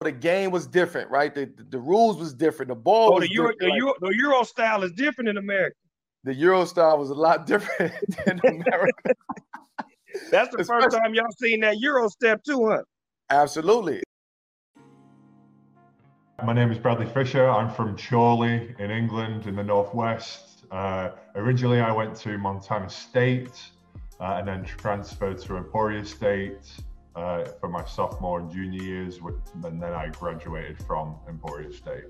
the game was different, right? The, the, the rules was different. The ball. Oh, the Euro, the, Euro, the Euro style is different in America. The Euro style was a lot different than America. That's the Especially, first time y'all seen that Euro step too, huh? Absolutely. My name is Bradley Fisher. I'm from Chorley in England in the northwest. Uh, originally, I went to Montana State uh, and then transferred to Emporia State uh, for my sophomore and junior years, and then I graduated from Emporia State.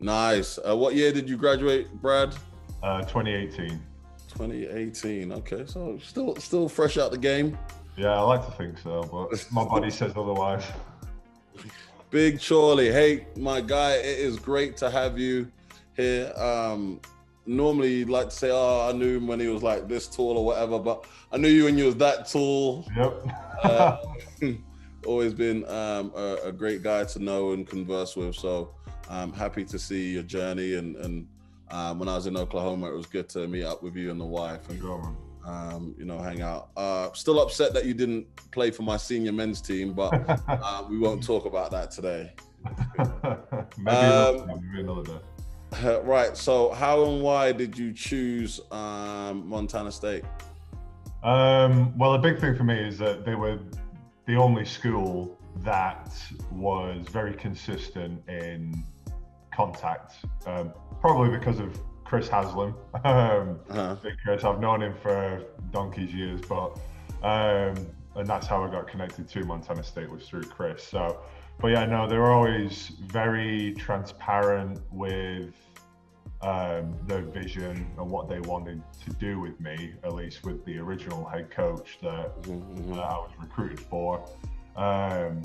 Nice. Uh, what year did you graduate, Brad? Uh, 2018. 2018. Okay, so still still fresh out the game. Yeah, I like to think so, but my body says otherwise. Big Chorley, hey, my guy, it is great to have you here. Um, normally you'd like to say, "Oh, I knew him when he was like this tall or whatever," but I knew you when you was that tall. Yep. uh, always been um, a, a, great guy to know and converse with. So I'm happy to see your journey. And, and um, when I was in Oklahoma, it was good to meet up with you and the wife and um, you know hang out. Uh, still upset that you didn't play for my senior men's team, but uh, we won't talk about that today. maybe, um, maybe another day. right. So, how and why did you choose um, Montana State? Um, well, a big thing for me is that they were the only school that was very consistent in contact. Um, probably because of Chris Haslam. Um, uh-huh. Because I've known him for donkey's years, but um, and that's how I got connected to Montana State was through Chris. So but yeah, no, they were always very transparent with um, their vision and what they wanted to do with me, at least with the original head coach that, mm-hmm. that I was recruited for, um,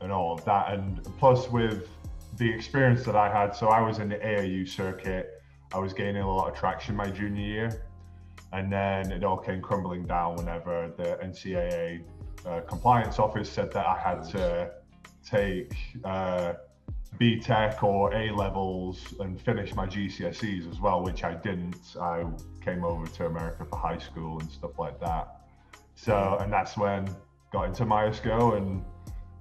and all of that. And plus, with the experience that I had, so I was in the AAU circuit, I was gaining a lot of traction my junior year. And then it all came crumbling down whenever the NCAA uh, compliance office said that I had to take uh, BTEC or A levels and finish my GCSEs as well, which I didn't. I came over to America for high school and stuff like that. So, and that's when got into MySCO and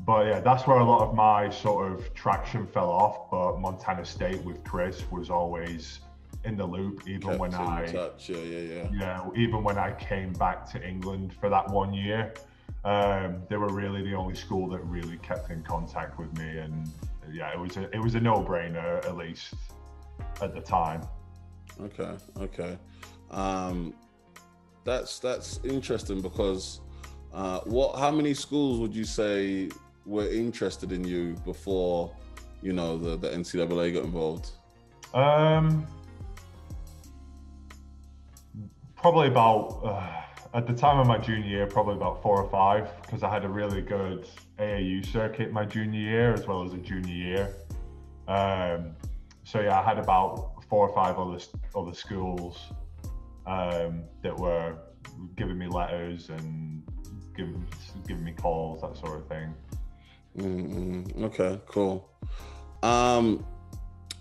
but yeah, that's where a lot of my sort of traction fell off. But Montana State with Chris was always in the loop, even Kept when I touch. yeah, yeah, yeah. Yeah, even when I came back to England for that one year um, they were really the only school that really kept in contact with me, and yeah, it was a it was a no brainer at least at the time. Okay, okay, um, that's that's interesting because uh, what? How many schools would you say were interested in you before you know the the NCAA got involved? Um, probably about. Uh, at the time of my junior year, probably about four or five, because I had a really good AAU circuit my junior year as well as a junior year. Um, so yeah, I had about four or five other other schools um, that were giving me letters and giving giving me calls, that sort of thing. Mm-hmm. Okay, cool. Um,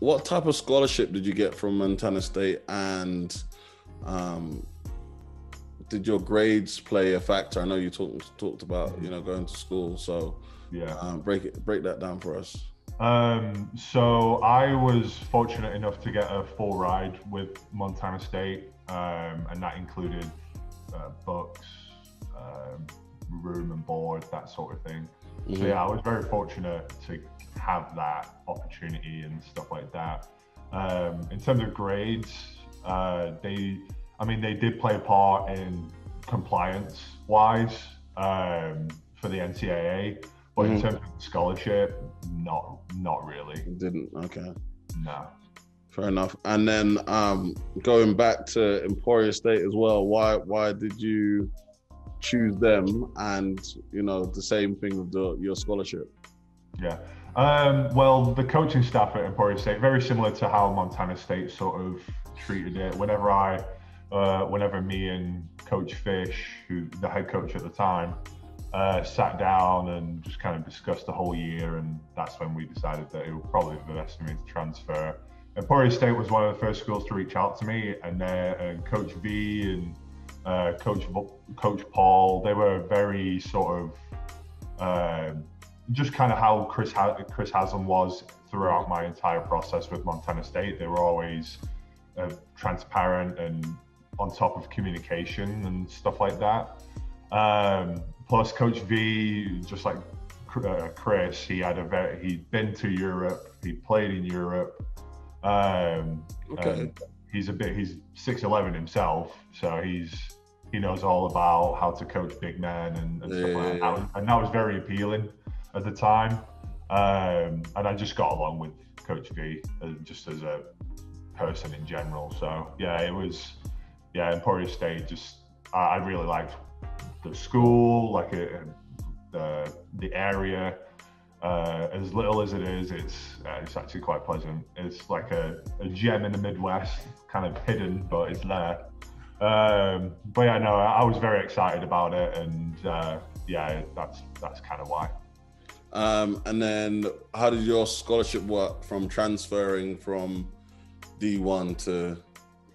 what type of scholarship did you get from Montana State, and um, did your grades play a factor? I know you talked talked about you know going to school, so yeah, um, break it break that down for us. Um, so I was fortunate enough to get a full ride with Montana State, um, and that included uh, books, um, room and board, that sort of thing. Mm-hmm. So yeah, I was very fortunate to have that opportunity and stuff like that. Um, in terms of grades, uh, they I mean, they did play a part in compliance wise um, for the NCAA, but mm-hmm. in terms of scholarship, not not really. Didn't okay. No. Fair enough. And then um, going back to Emporia State as well, why why did you choose them? And you know the same thing with the, your scholarship. Yeah. Um, well, the coaching staff at Emporia State very similar to how Montana State sort of treated it. Whenever I uh, whenever me and Coach Fish, who the head coach at the time, uh, sat down and just kind of discussed the whole year, and that's when we decided that it would probably be the best for me to transfer. Emporia State was one of the first schools to reach out to me, and, and Coach V and uh, Coach Coach Paul, they were very sort of um, just kind of how Chris ha- Chris Haslam was throughout my entire process with Montana State. They were always uh, transparent and on top of communication and stuff like that. Um, plus, Coach V, just like uh, Chris, he had a very he'd been to Europe, he played in Europe. Um, Okay. he's a bit he's 6'11 himself, so he's he knows all about how to coach big men and, and stuff like Yeah. that. And that was very appealing at the time. Um, and I just got along with Coach V uh, just as a person in general. So yeah, it was yeah, Emporia State. Just I, I really liked the school, like it, the the area. Uh, as little as it is, it's uh, it's actually quite pleasant. It's like a, a gem in the Midwest, kind of hidden, but it's there. Um, but yeah, no, I, I was very excited about it, and uh, yeah, that's that's kind of why. Um, and then how did your scholarship work from transferring from D1 to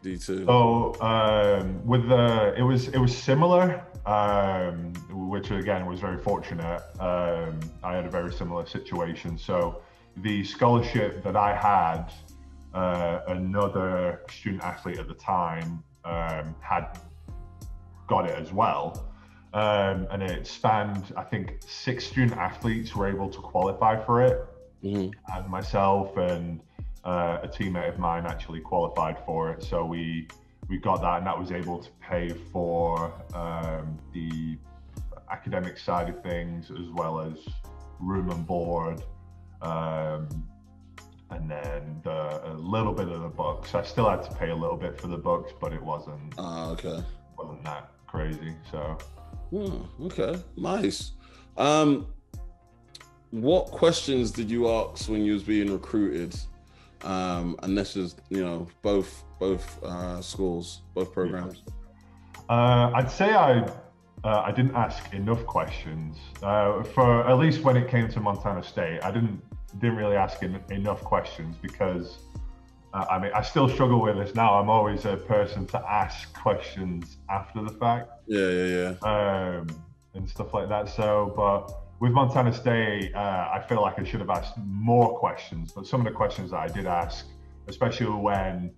D2? So um, with the it was it was similar, um, which again was very fortunate. Um, I had a very similar situation. So the scholarship that I had, uh, another student athlete at the time um, had got it as well. Um, and it spanned, I think, six student athletes were able to qualify for it Mhm. and myself and uh, a teammate of mine actually qualified for it. So we we got that, and that was able to pay for um, the academic side of things as well as room and board, um, and then the, a little bit of the books. I still had to pay a little bit for the books, but it wasn't Ah, okay. wasn't that crazy. So Hmm, okay, nice. Um, what questions did you ask when you was being recruited? Um, and this is, you know, both both uh, schools, both programs. Uh, I'd say I uh, I didn't ask enough questions uh, for at least when it came to Montana State. I didn't didn't really ask en- enough questions because uh, I mean I still struggle with this now. I'm always a person to ask questions after the fact Yeah, yeah, yeah. um, and stuff like that. So, but with Montana State, uh, I feel like I should have asked more questions. But some of the questions that I did ask, especially when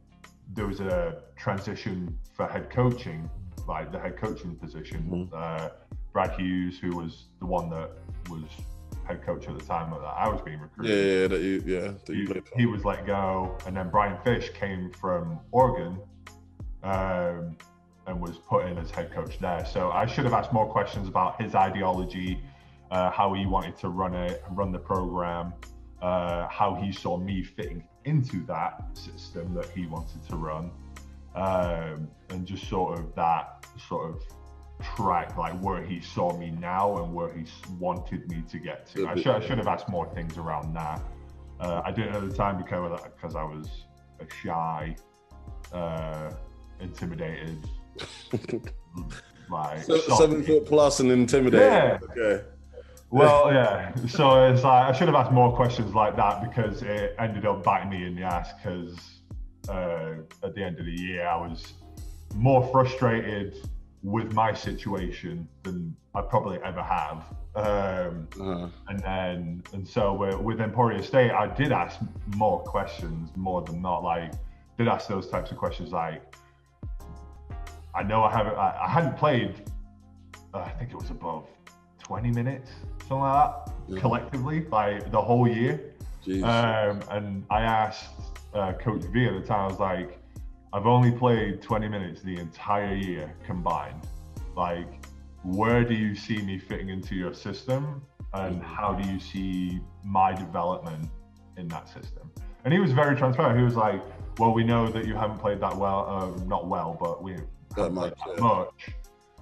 there was a transition for head coaching, like the head coaching position, Mhm. uh, Brad Huse, who was the one that was head coach at the time that I was being recruited yeah, that you, yeah, that you he, played he was let go, and then Brian Fish came from Oregon um, and was put in as head coach there. So I should have asked more questions about his ideology, uh, how he wanted to run it, run the program, uh, how he saw me fitting into that system that he wanted to run, um, and just sort of that sort of track, like where he saw me now and where he wanted me to get to. I should, I should have asked more things around that. Uh, I didn't at the time because because I was a shy, uh, intimidated, like So, seven foot plus and intimidated. Yeah. Okay. Well, yeah. So it's like I should have asked more questions like that because it ended up biting me in the ass. Because uh, at the end of the year, I was more frustrated with my situation than I probably ever have. Um, Uh-huh. and then and so with, with Emporia State, I did ask more questions more than not. Like, did ask those types of questions. Like, I know I haven't, I, I hadn't played. Uh, I think it was above 20 minutes, something like that, Yeah. collectively, like the whole year. Um, and I asked uh, Coach V at the time, I was like, I've only played 20 minutes the entire year combined. Like, where do you see me fitting into your system? And how do you see my development in that system? And he was very transparent. He was like, Well, we know that you haven't played that well, uh, not well, but we haven't much, that yeah. much.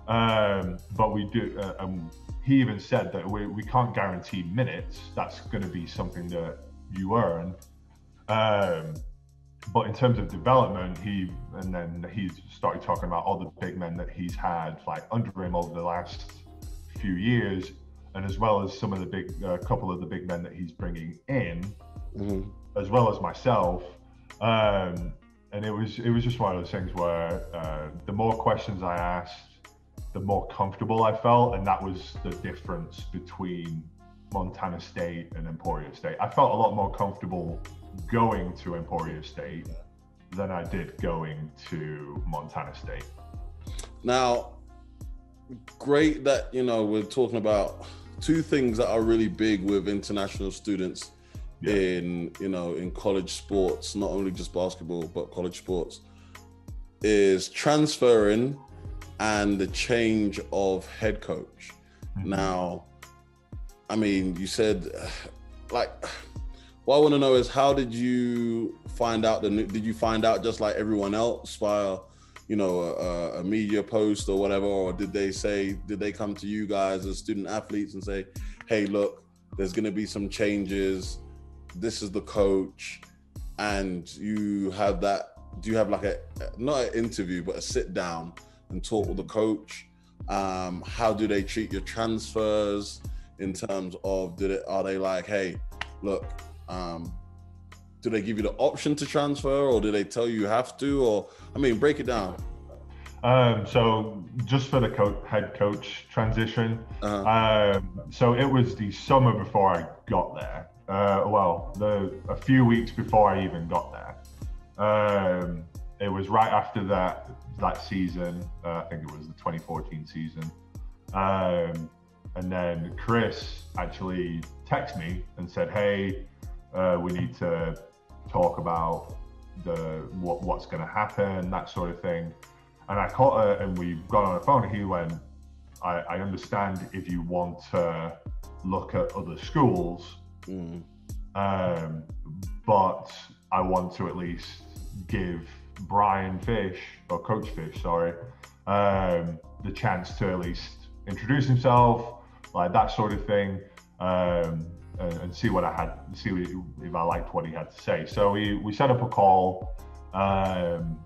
Um, but we do, uh, um, he even said that we, we can't guarantee minutes. That's going to be something that you earn. Um, but in terms of development, he and then he started talking about all the big men that he's had like under him over the last few years, and as well as some of the big, a couple of the big men that he's bringing in, Mhm. as well as myself. Um, and it was it was just one of those things where uh, the more questions I asked, the more comfortable I felt, and that was the difference between Montana State and Emporia State. I felt a lot more comfortable going to Emporia State than I did going to Montana State. Now, great that you know we're talking about two things that are really big with international students Yeah. in you know in college sports, not only just basketball but college sports, is transferring and the change of head coach. Mm-hmm. Now, I mean, you said like what I want to know is how did you find out the new, did you find out just like everyone else via you know a, a media post or whatever or did they say did they come to you guys as student athletes and say hey look there's going to be some changes this is the coach and you have that do you have like a not an interview but a sit down and talk with the coach um how do they treat your transfers in terms of did it are they like hey look um do they give you the option to transfer or do they tell you you have to or i mean break it down Um, so just for the co- head coach transition, uh, um, so it was the summer before I got there. Uh, well, the a few weeks before I even got there. Um, it was right after that that season. Uh, I think it was the 2014 season. Um, and then Chris actually texted me and said, "Hey, uh, we need to talk about the what what's going to happen, that sort of thing." And I caught her, and we got on the phone. And he went, I, "I understand if you want to look at other schools, mm, um, but I want to at least give Brian Fish or Coach Fish, sorry, um, the chance to at least introduce himself, like that sort of thing, um, and, and see what I had, see if I liked what he had to say. So we we set up a call. Um,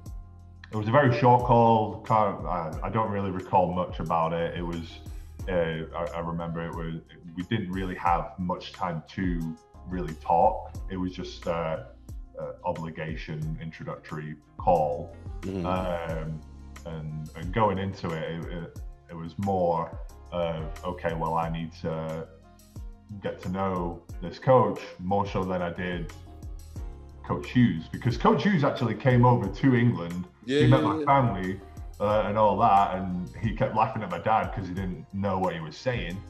it was a very short call. I, I don't really recall much about it. It was, uh, I, I remember it was, we didn't really have much time to really talk. It was just uh, uh, obligation introductory call, mhm. um, and, and going into it, it, it, it was more of okay, well, I need to get to know this coach more so than I did Coach Huse because Coach Huse actually came over to England. yeah, he yeah, met my yeah. family uh, and all that, and he kept laughing at my dad because he didn't know what he was saying.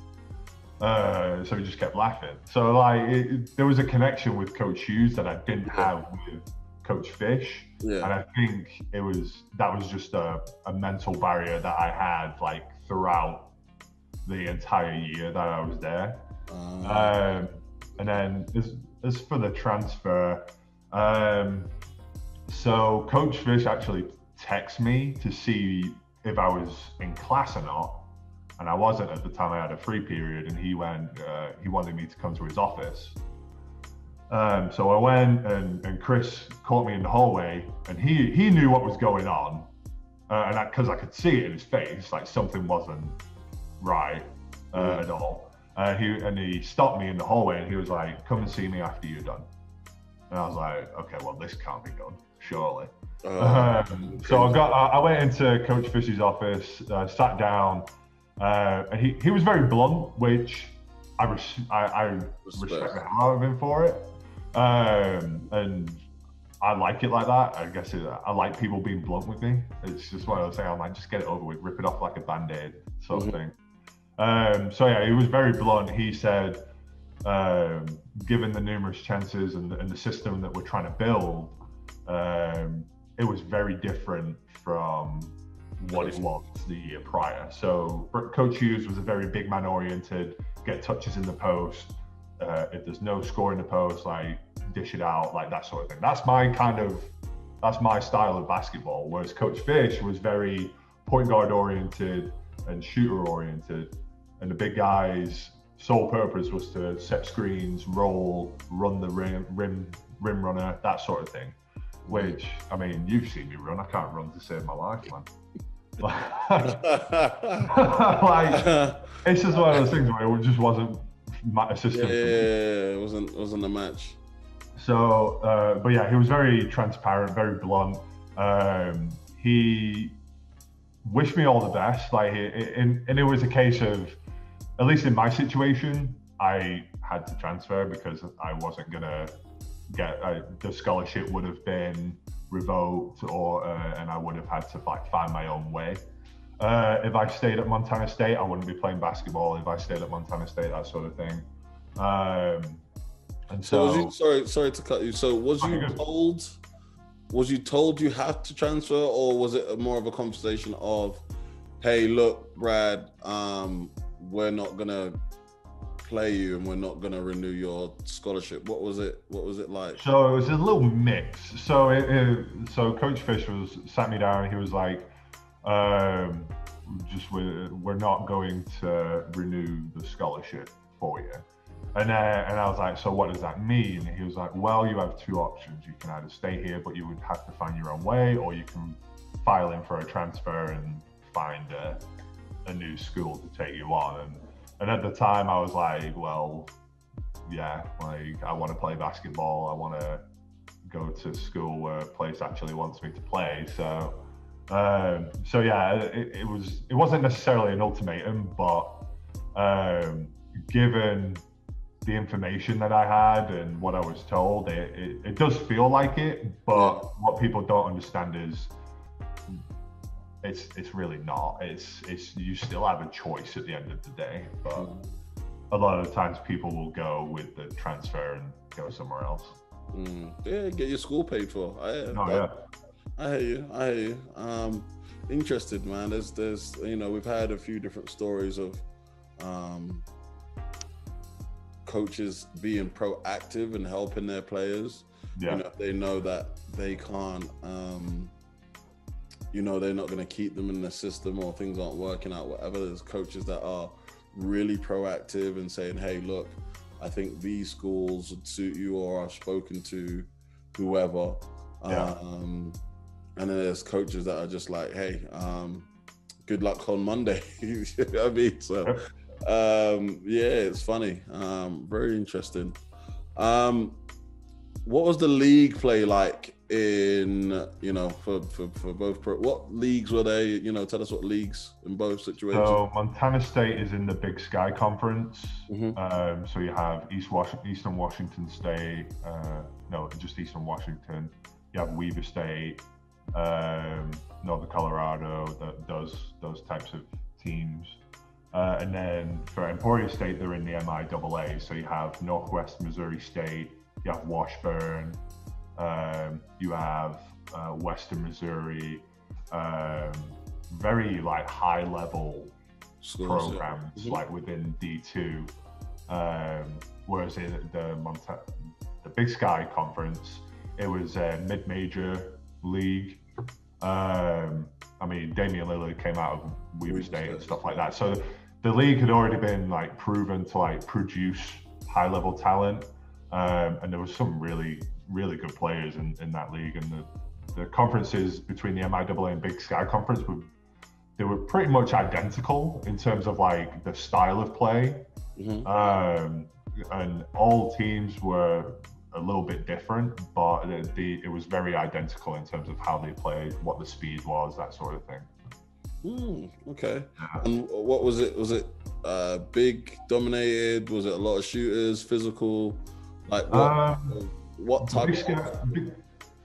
Uh, so he just kept laughing. So like, it, it- there was a connection with Coach Huse that I didn't have with Coach Fish, yeah. and I think it was that was just a, a mental barrier that I had like throughout the entire year that I was there. Uh, Um, and then as, as for the transfer, um, so Coach Fish actually texted me to see if I was in class or not. And I wasn't at the time. I had a free period, and he went. Uh, he wanted me to come to his office. Um, so I went, and, and Chris caught me in the hallway, and he he knew what was going on, uh, and because I, could see it in his face, like something wasn't right uh, Mm. at all. Uh, he and he stopped me in the hallway, and he was like, "Come and see me after you're done." And I was like, "Okay, well, this can't be done, surely." uh, Um, so I got, I I went into Coach Fish's office, uh, sat down, uh, and he, he was very blunt, which I res- I, I respect Respect. the hell out of him for it, um, and I like it like that. I guess it, I like people being blunt with me. It's just one of those things. I might just get it over with, rip it off like a band aid, sort Mhm. of thing. Um, so yeah, he was very blunt. He said, um, given the numerous chances and, and the system that we're trying to build, um, it was very different from what it was the year prior. So Coach Huse was a very big man oriented, get touches in the post. Uh, if there's no score in the post, like dish it out, like that sort of thing. That's my kind of, that's my style of basketball. Whereas Coach Fish was very point guard oriented and shooter oriented, and the big guys' sole purpose was to set screens, roll, run the rim, rim, rim runner, that sort of thing. Which I mean, you've seen me run. I can't run to save my life, man. like it's just one of those things where it just wasn't my yeah, system. for me. it wasn't it wasn't a match. So, uh, but yeah, he was very transparent, very blunt. Um, he wished me all the best. Like, and, and it was a case of, at least in my situation, I had to transfer because I wasn't gonna get uh, the scholarship would have been revoked, or uh, and I would have had to like find my own way. Uh, if I stayed at Montana State, I wouldn't be playing basketball. If I stayed at Montana State, that sort of thing. Um, and So, so, was you, sorry, sorry to cut you. So, was you told? Was you told you had to transfer, or was it more of a conversation of, "Hey, look, Brad, um, we're not gonna play you, and we're not gonna renew your scholarship." What was it? What was it like? So it was a little mix. So it, it, so Coach Fish was sat me down. He was like, um, "Just we're, we're not going to renew the scholarship for you." And uh, and I was like, "So what does that mean?" And he was like, "Well, you have two options. You can either stay here, but you would have to find your own way, or you can file in for a transfer and find a, a new school to take you on." And and at the time, I was like, "Well." yeah, like I want to play basketball. I want to go to school where a place actually wants me to play. So, um, so yeah, it, it was. It wasn't necessarily an ultimatum, but um, given the information that I had and what I was told, it, it, it does feel like it. But what people don't understand is. It's, it's really not. It's it's you still have a choice at the end of the day, but a lot of times people will go with the transfer and go somewhere else. Mm, yeah, get your school paid for. I, Oh yeah, I hear you. I hear you. Um, interested, man. There's, there's, you know, we've had a few different stories of um, coaches being proactive and helping their players. yeah, You know, if they know that they can't, um, you know, they're not going to keep them in the system or things aren't working out. Whatever. There's coaches that are really proactive and saying, "Hey, look, I think these schools would suit you," or I've spoken to whoever. Yeah. Um, and then there's coaches that are just like, "Hey, um, good luck on Monday." you know what I mean? So, um, yeah, it's funny. Um, very interesting. Um, what was the league play like in you know for for, for both pro- what leagues were they you know tell us what leagues in both situations So Montana State is in the Big Sky Conference. Mhm. Um, so you have East Was- Eastern Washington State, uh, no, just Eastern Washington. You have Weber State, um, Northern Colorado that does those types of teams. Uh, and then for Emporia State, they're in the MIAA. So you have Northwest Missouri State, you have Washburn, um, you have uh, Western Missouri, um, very like high level programs Mhm. like within D2. Um, whereas in the Monta- the Big Sky Conference, it was a mid-major league. Um, I mean, Damian Lillard came out of Weber State and stuff like that. So the league had already been like proven to like produce high-level talent, um, and there was some really, really good players in, in that league. And the the conferences between the MIAA and Big Sky Conference were they were pretty much identical in terms of like the style of play, Mhm. um, and all teams were a little bit different, but the, the it was very identical in terms of how they played, what the speed was, that sort of thing. Mm, okay Yeah. and what was it was it uh big dominated was it a lot of shooters physical like what Um, what type Big of big,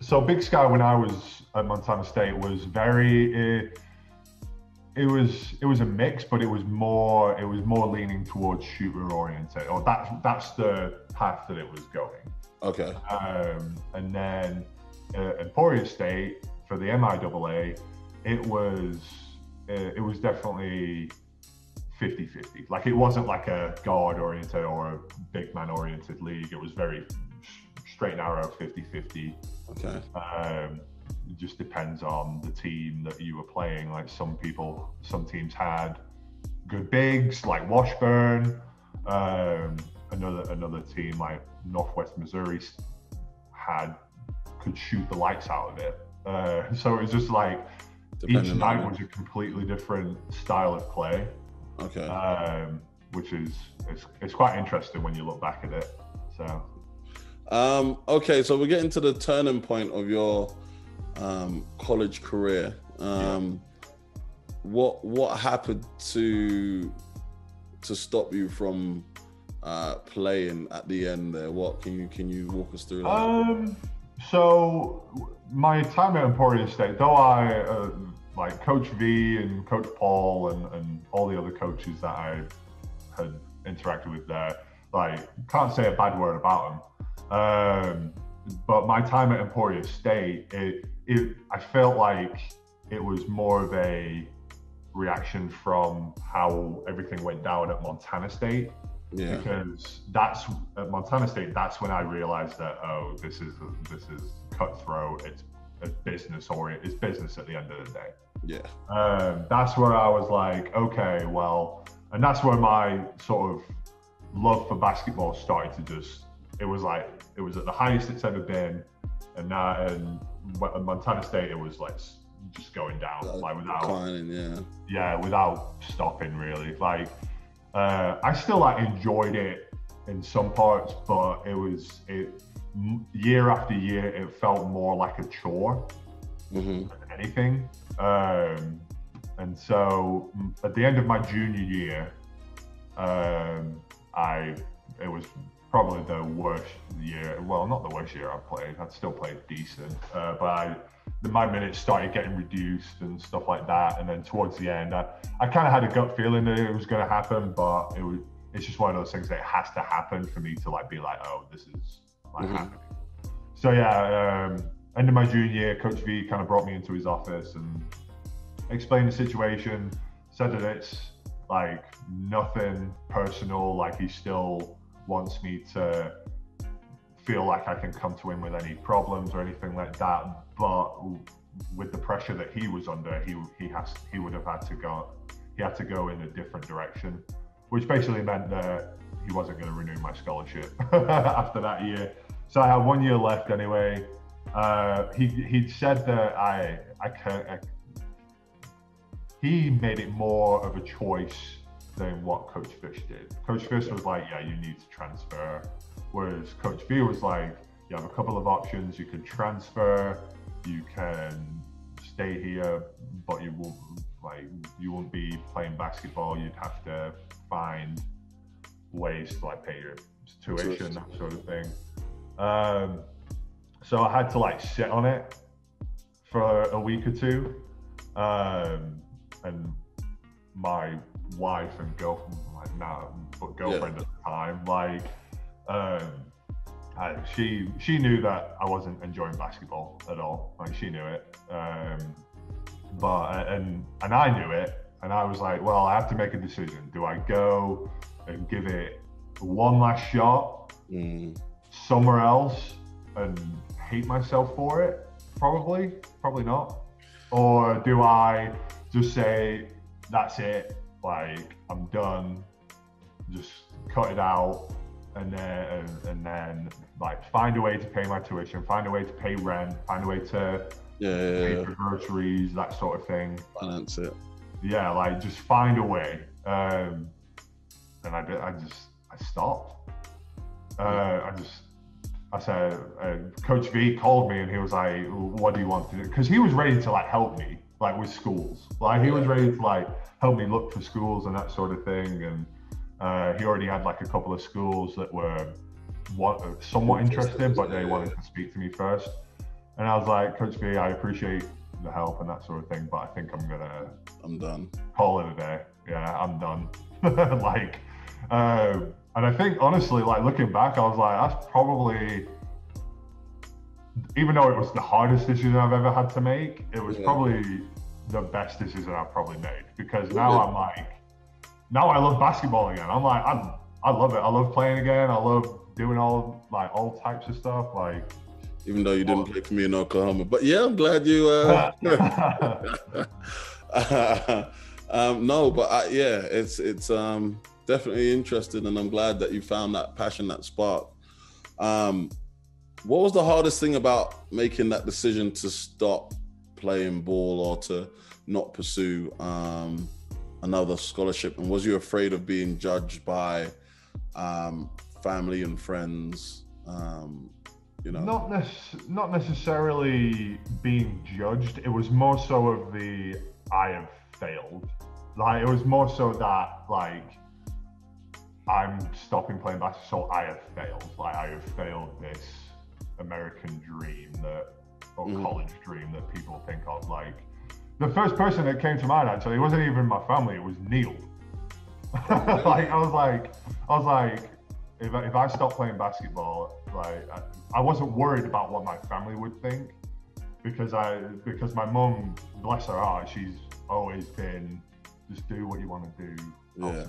so Big Sky, when I was at Montana State, was very. It, it was it was a mix, but it was more it was more leaning towards shooter oriented, or that's that's the path that it was going. okay Um, and then uh, Emporia State for the MIAA, it was uh, it was definitely 50-50. Like it wasn't like a guard oriented or a big man oriented league. It was very straight and narrow 50-50. okay Um, it just depends on the team that you were playing. Like some people, some teams had good bigs, like Washburn. Um, another another team like Northwest Missouri had could shoot the lights out of it. Uh, so it was just like each night was a completely different style of play, okay um, which is it's, it's quite interesting when you look back at it. So Um, okay, so we're getting to the turning point of your um, college career. Um, What what happened to to stop you from uh, playing at the end there? What can you can you walk us through that? Um, so my time at Emporia State, though I uh, like Coach V and Coach Paul and, and all the other coaches that I had interacted with there, like can't say a bad word about them. Um, but my time at Emporia State, it, it I felt like it was more of a reaction from how everything went down at Montana State. Yeah. Because that's at Montana State. That's when I realized that oh, this is this is cutthroat. It's a business or it's business at the end of the day. Yeah. Um, that's where I was like, okay, well, and that's where my sort of love for basketball started to just. It was like it was at the highest it's ever been, and now and at Montana State it was like just going down, Uh, like without Declining, yeah. yeah, without stopping really. Like, uh, I still like enjoyed it in some parts, but it was it year after year. It felt more like a chore hmm than anything. Um, and so at the end of my junior year, um, I it was probably the worst year. Well, not the worst year I played. I'd still played decent, uh, but I, the, my minutes started getting reduced and stuff like that. And then towards the end, I, I kind of had a gut feeling that it was going to happen, but it was. It's just one of those things that has to happen for me to like be like, oh, this is like Mhm. happening. So yeah, um, end of my junior year, Coach V kind of brought me into his office and explained the situation. Said that it's like nothing personal. Like he still wants me to feel like I can come to him with any problems or anything like that. But with the pressure that he was under, he he has he would have had to go he had to go in a different direction, which basically meant that he wasn't going to renew my scholarship after that year. So I had one year left anyway. Uh, he he said that I I can I, he made it more of a choice than what Coach Fish did. Coach Fish was like, yeah, you need to transfer, whereas Coach V was like, you have a couple of options. You can transfer, you can stay here, but you won't like you won't be playing basketball. You'd have to find ways to like pay your tuition, that sort of thing. Um, so I had to like sit on it for a week or two. Um, and my wife and girlfriend, like now, but girlfriend at the time, like, um, I, she she knew that I wasn't enjoying basketball at all. Like she knew it, um, but and and I knew it, and I was like, well, I have to make a decision. Do I go and give it one last shot Mm. somewhere else and hate myself for it? Probably, probably not. Or do I just say, that's it, like I'm done, just cut it out, and then and, then like find a way to pay my tuition, find a way to pay rent, find a way to Yeah, yeah, pay yeah. for groceries, that sort of thing. Finance it. Yeah, like just find a way. Um, and I, I just I stopped. Uh, I just I said, uh, Coach V called me and he was like, "What do you want to do?" Because he was ready to like help me, like with schools. Like he was ready to like help me look for schools and that sort of thing. And uh, he already had like a couple of schools that were what, somewhat Interested, but they wanted to speak to me first. And I was like, Coach V, I appreciate the help and that sort of thing, but I think I'm gonna I'm done. call it a day. Yeah, I'm done. like, um, and I think honestly, like looking back, I was like, that's probably, even though it was the hardest decision I've ever had to make, it was Yeah. probably the best decision I've probably made because Yeah. now I'm like, now I love basketball again. I'm like, I'm, I love it. I love playing again. I love doing all like all types of stuff. Like, Even though you didn't play for me in Oklahoma, but yeah, I'm glad you. Uh, um, no, but I, yeah, it's it's um, definitely interesting, and I'm glad that you found that passion, that spark. Um, what was the hardest thing about making that decision to stop playing ball or to not pursue um, another scholarship? And was you afraid of being judged by um, family and friends? Um, you know, Not nec- not necessarily being judged. It was more so of the I have failed. Like it was more so that like I'm stopping playing basketball. So I have failed. Like I have failed this American dream that, or Mhm. college dream that people think of. Like the first person that came to mind actually it wasn't even my family. It was Neil. like I was like, I was like, if I, if I stop playing basketball, like I, I wasn't worried about what my family would think because I because my mum, bless her heart, she's always been just do what you want to do. Yeah.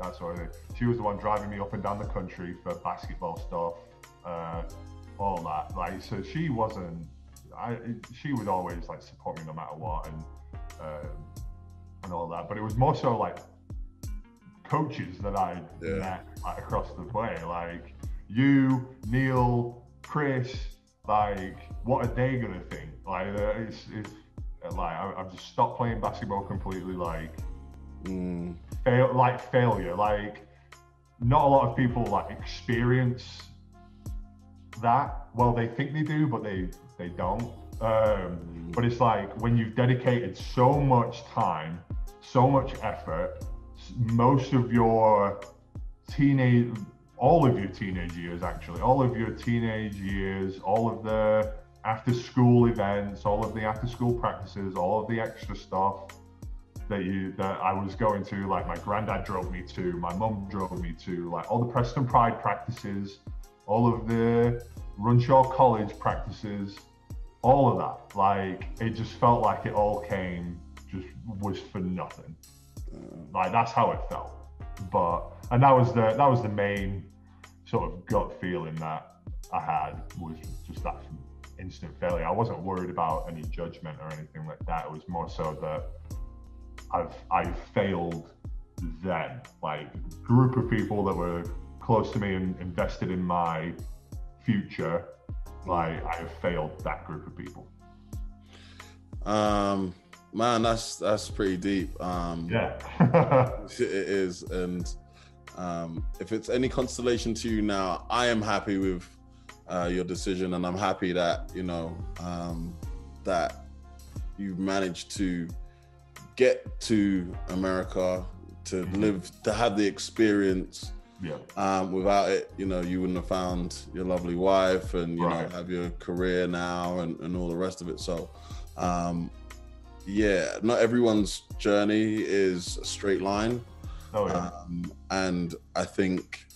That's sort of She was the one driving me up and down the country for basketball stuff, uh, all that. Like so, she wasn't. I she would always like support me no matter what and um, and all that. But it was more so like coaches that I Yeah. met like, across the way, like you, Neil, Chris. Like, what are they gonna think? Like, uh, it's it's uh, like I, I've just stopped playing basketball completely. Like, Mm, fail like failure. Like, not a lot of people like experience that. Well, they think they do, but they they don't. Um, but it's like when you've dedicated so much time, so much effort, most of your teenage, all of your teenage years, actually, all of your teenage years, all of the after school events, all of the after school practices, all of the extra stuff that you that I was going to, like my granddad drove me to, my mum drove me to, like all the Preston Pride practices, all of the Runshaw College practices, all of that. Like it just felt like it all came just was for nothing. Like that's how it felt. But and that was the that was the main sort of gut feeling that I had was just that instant failure. I wasn't worried about any judgment or anything like that. It was more so that I've I failed them. Like group of people that were close to me and invested in my future. Like I have failed that group of people. um, man, that's that's pretty deep. Um, Yeah. it is, and um, if it's any consolation to you now, I am happy with uh, your decision, and I'm happy that you know um, that you've managed to get to America to Mhm. live to have the experience yeah. um, without it, you know, you wouldn't have found your lovely wife and you Right. know have your career now and, and all the rest of it. So, um, yeah, not everyone's journey is a straight line, Oh yeah. um, and I think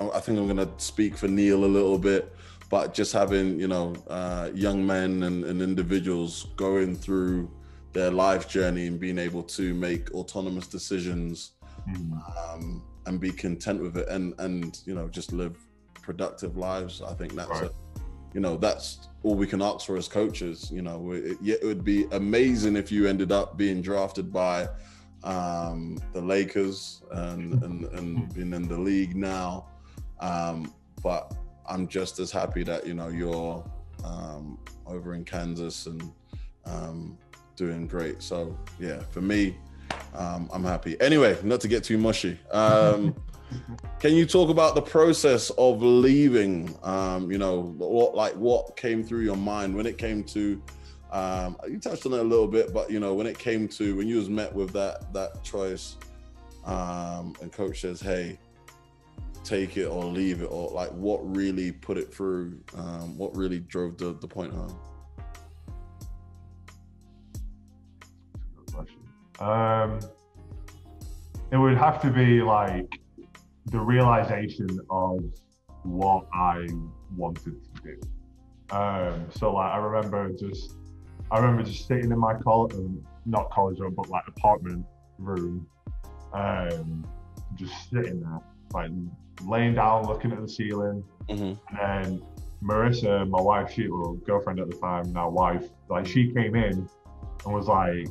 I think I'm gonna speak for Neil a little bit, but just having you know uh, young men and, and individuals going through their life journey and being able to make autonomous decisions Mhm. um, and be content with it and and you know just live productive lives i think that's Right. a, you know that's all we can ask for as coaches you know. It, it would be amazing if you ended up being drafted by um, the lakers and and, and being in the league now. Um, but i'm just as happy that you know you're um, over in kansas and um, doing great. So yeah for me um, I'm happy. Anyway, not to get too mushy. Um, can you talk about the process of leaving? Um, you know, what like what came through your mind when it came to? Um, you touched on it a little bit, but you know, when it came to when you was met with that that choice, um, and coach says, "Hey, take it or leave it," or like what really put it through? Um, what really drove the the point home? Um, it would have to be like the realization of what I wanted to do. Um, so like I remember just, I remember just sitting in my college, not college room, but like apartment room, um, just sitting there, like laying down, looking at the ceiling, Mhm. and then Marissa, my wife, she well, girlfriend at the time, now wife, like she came in and was like,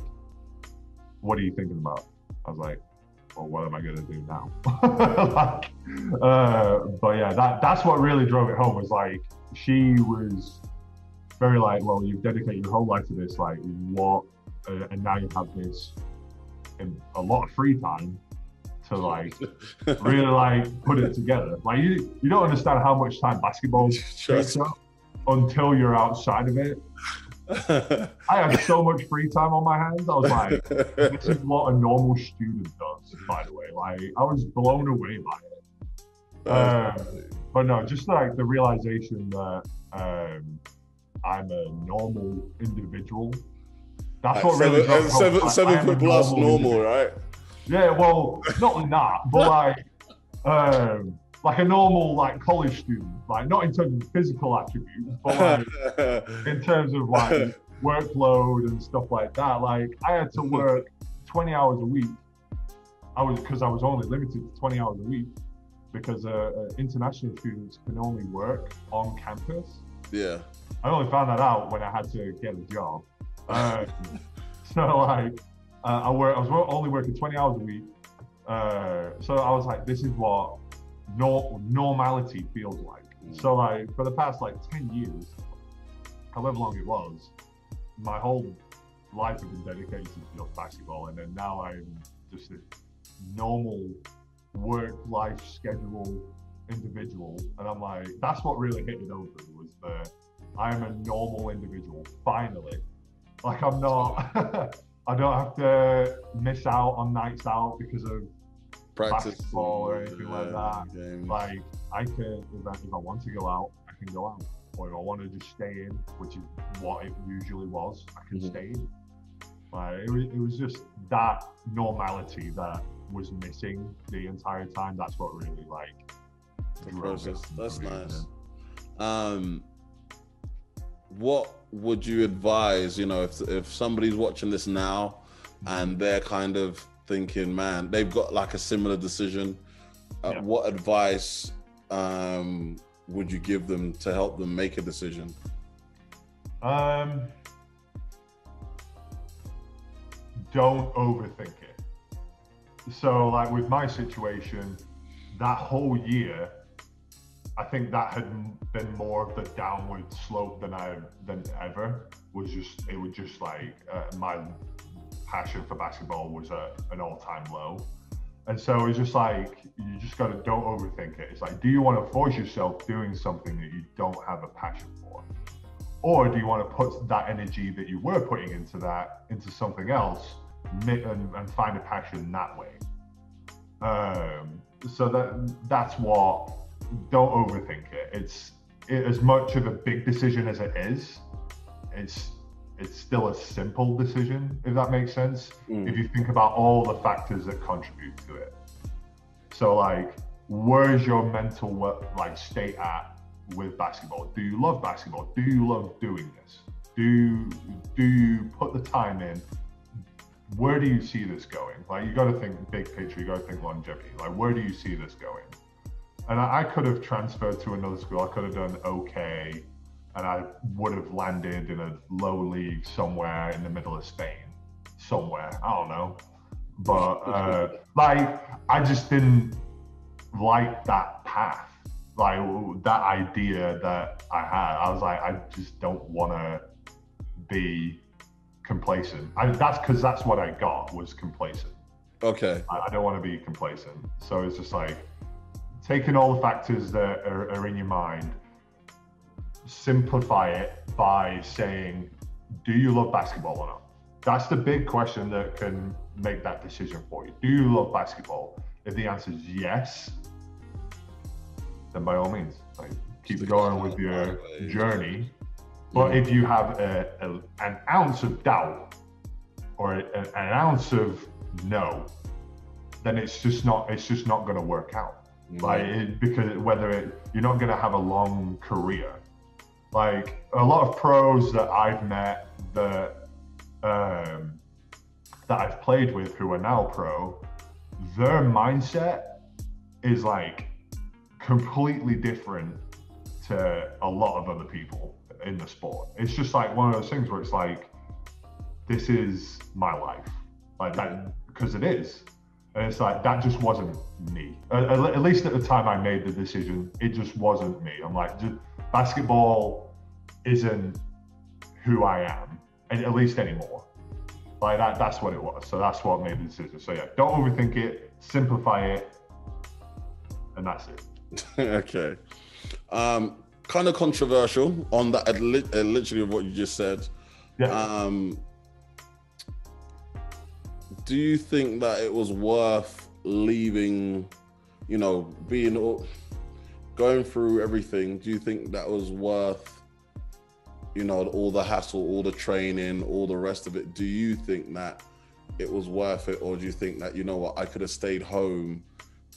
"What are you thinking about?" I was like, "Well, what am I gonna do now?" like, uh, but yeah, that that's what really drove it home. Was like she was very like, "Well, you've dedicated your whole life to this. Like, what?" Uh, and now you have this in a lot of free time to like really like put it together. Like you, you don't understand how much time basketball takes up until you're outside of it. I had so much free time on my hands. I was like, this is what a normal student does. By the way, like I was blown away by it. Um, but no, just like the realization that um, I'm a normal individual. That's what seven, really dropped seven, Like, seven I am a foot plus normal, individual. right? Yeah, well, not that, but like, um, like a normal like college student, like not in terms of physical attributes, but like in terms of like workload and stuff like that. Like I had to work 20 hours a week. I was because I was only limited to 20 hours a week because uh, uh, international students can only work on campus. yeah. I only found that out when I had to get a job. Um, so like, uh, I work. I was only working 20 hours a week. Uh, so I was like, this is what nor- normality feels like. So like, for the past like 10 years, however long it was, my whole life has been dedicated to just basketball, and then now I'm just a normal work-life schedule individual, and I'm like, that's what really hit it over was the I'm a normal individual finally. Like I'm not. I don't have to miss out on nights out because of Practice basketball or anything like that. Games. like I can if I, if I want to go out, I can go out. Or if I want to just stay in, which is what it usually was, I can Mhm. stay in. Like it was, it was just that normality that was missing the entire time. That's what really like The process. That's nice. Um, what would you advise? You know, if if somebody's watching this now and they're kind of thinking, man, they've got like a similar decision. Uh, Yeah. What advice um, would you give them to help them make a decision? Um, don't overthink it. So, like with my situation, that whole year, I think that had been more of the downward slope than I than ever. Was just it was just like uh, my passion for basketball was at an all time low. And so it's just like you just gotta don't overthink it. It's like, do you want to force yourself doing something that you don't have a passion for? or do you want to put that energy that you were putting into that into something else and, and find a passion that way um, so that that's what don't overthink it it's it, as much of a big decision as it is it's it's still a simple decision if that makes sense. Mm. if you think about all the factors that contribute to it. So like where's your mental like state at with basketball? Do you love basketball? Do you love doing this? Do do you put the time in? Where do you see this going? Like you got to think big picture you got to think longevity. Like where do you see this going? And I, I could have transferred to another school. I could have done okay and i would have landed in a low league somewhere in the middle of spain somewhere i don't know. But uh, like i just didn't like that path like that idea that i had. I was like i just don't want to be complacent. I, that's because that's what i got was complacent. Okay. I, I don't want to be complacent. So it's just like taking all the factors that are, are in your mind simplify it by saying do you love basketball or not? That's the big question that can make that decision for you. Do you love basketball? If the answer is yes then by all means like keep going with your journey. But if you have a, a, an ounce of doubt or a, an ounce of no then it's just not it's just not going to work out. Like it, because whether it you're not going to have a long career like a lot of pros that i've met that um that i've played with who are now pro their mindset is like completely different to a lot of other people in the sport it's just like one of those things where it's like this is my life like that because it is and it's like that just wasn't me. At, at- at least at the time I made the decision, it just wasn't me. I'm like, just, basketball isn't who I am, and at least anymore. Like that, that's what it was. So that's what made the decision. So yeah, don't overthink it, simplify it, and that's it. okay. Um, kind of controversial on that, uh, li- literally of what you just said. Yeah. Um, do you think that it was worth leaving? You know, being going through everything. Do you think that was worth? You know, all the hassle, all the training, all the rest of it. Do you think that it was worth it, or do you think that you know what I could have stayed home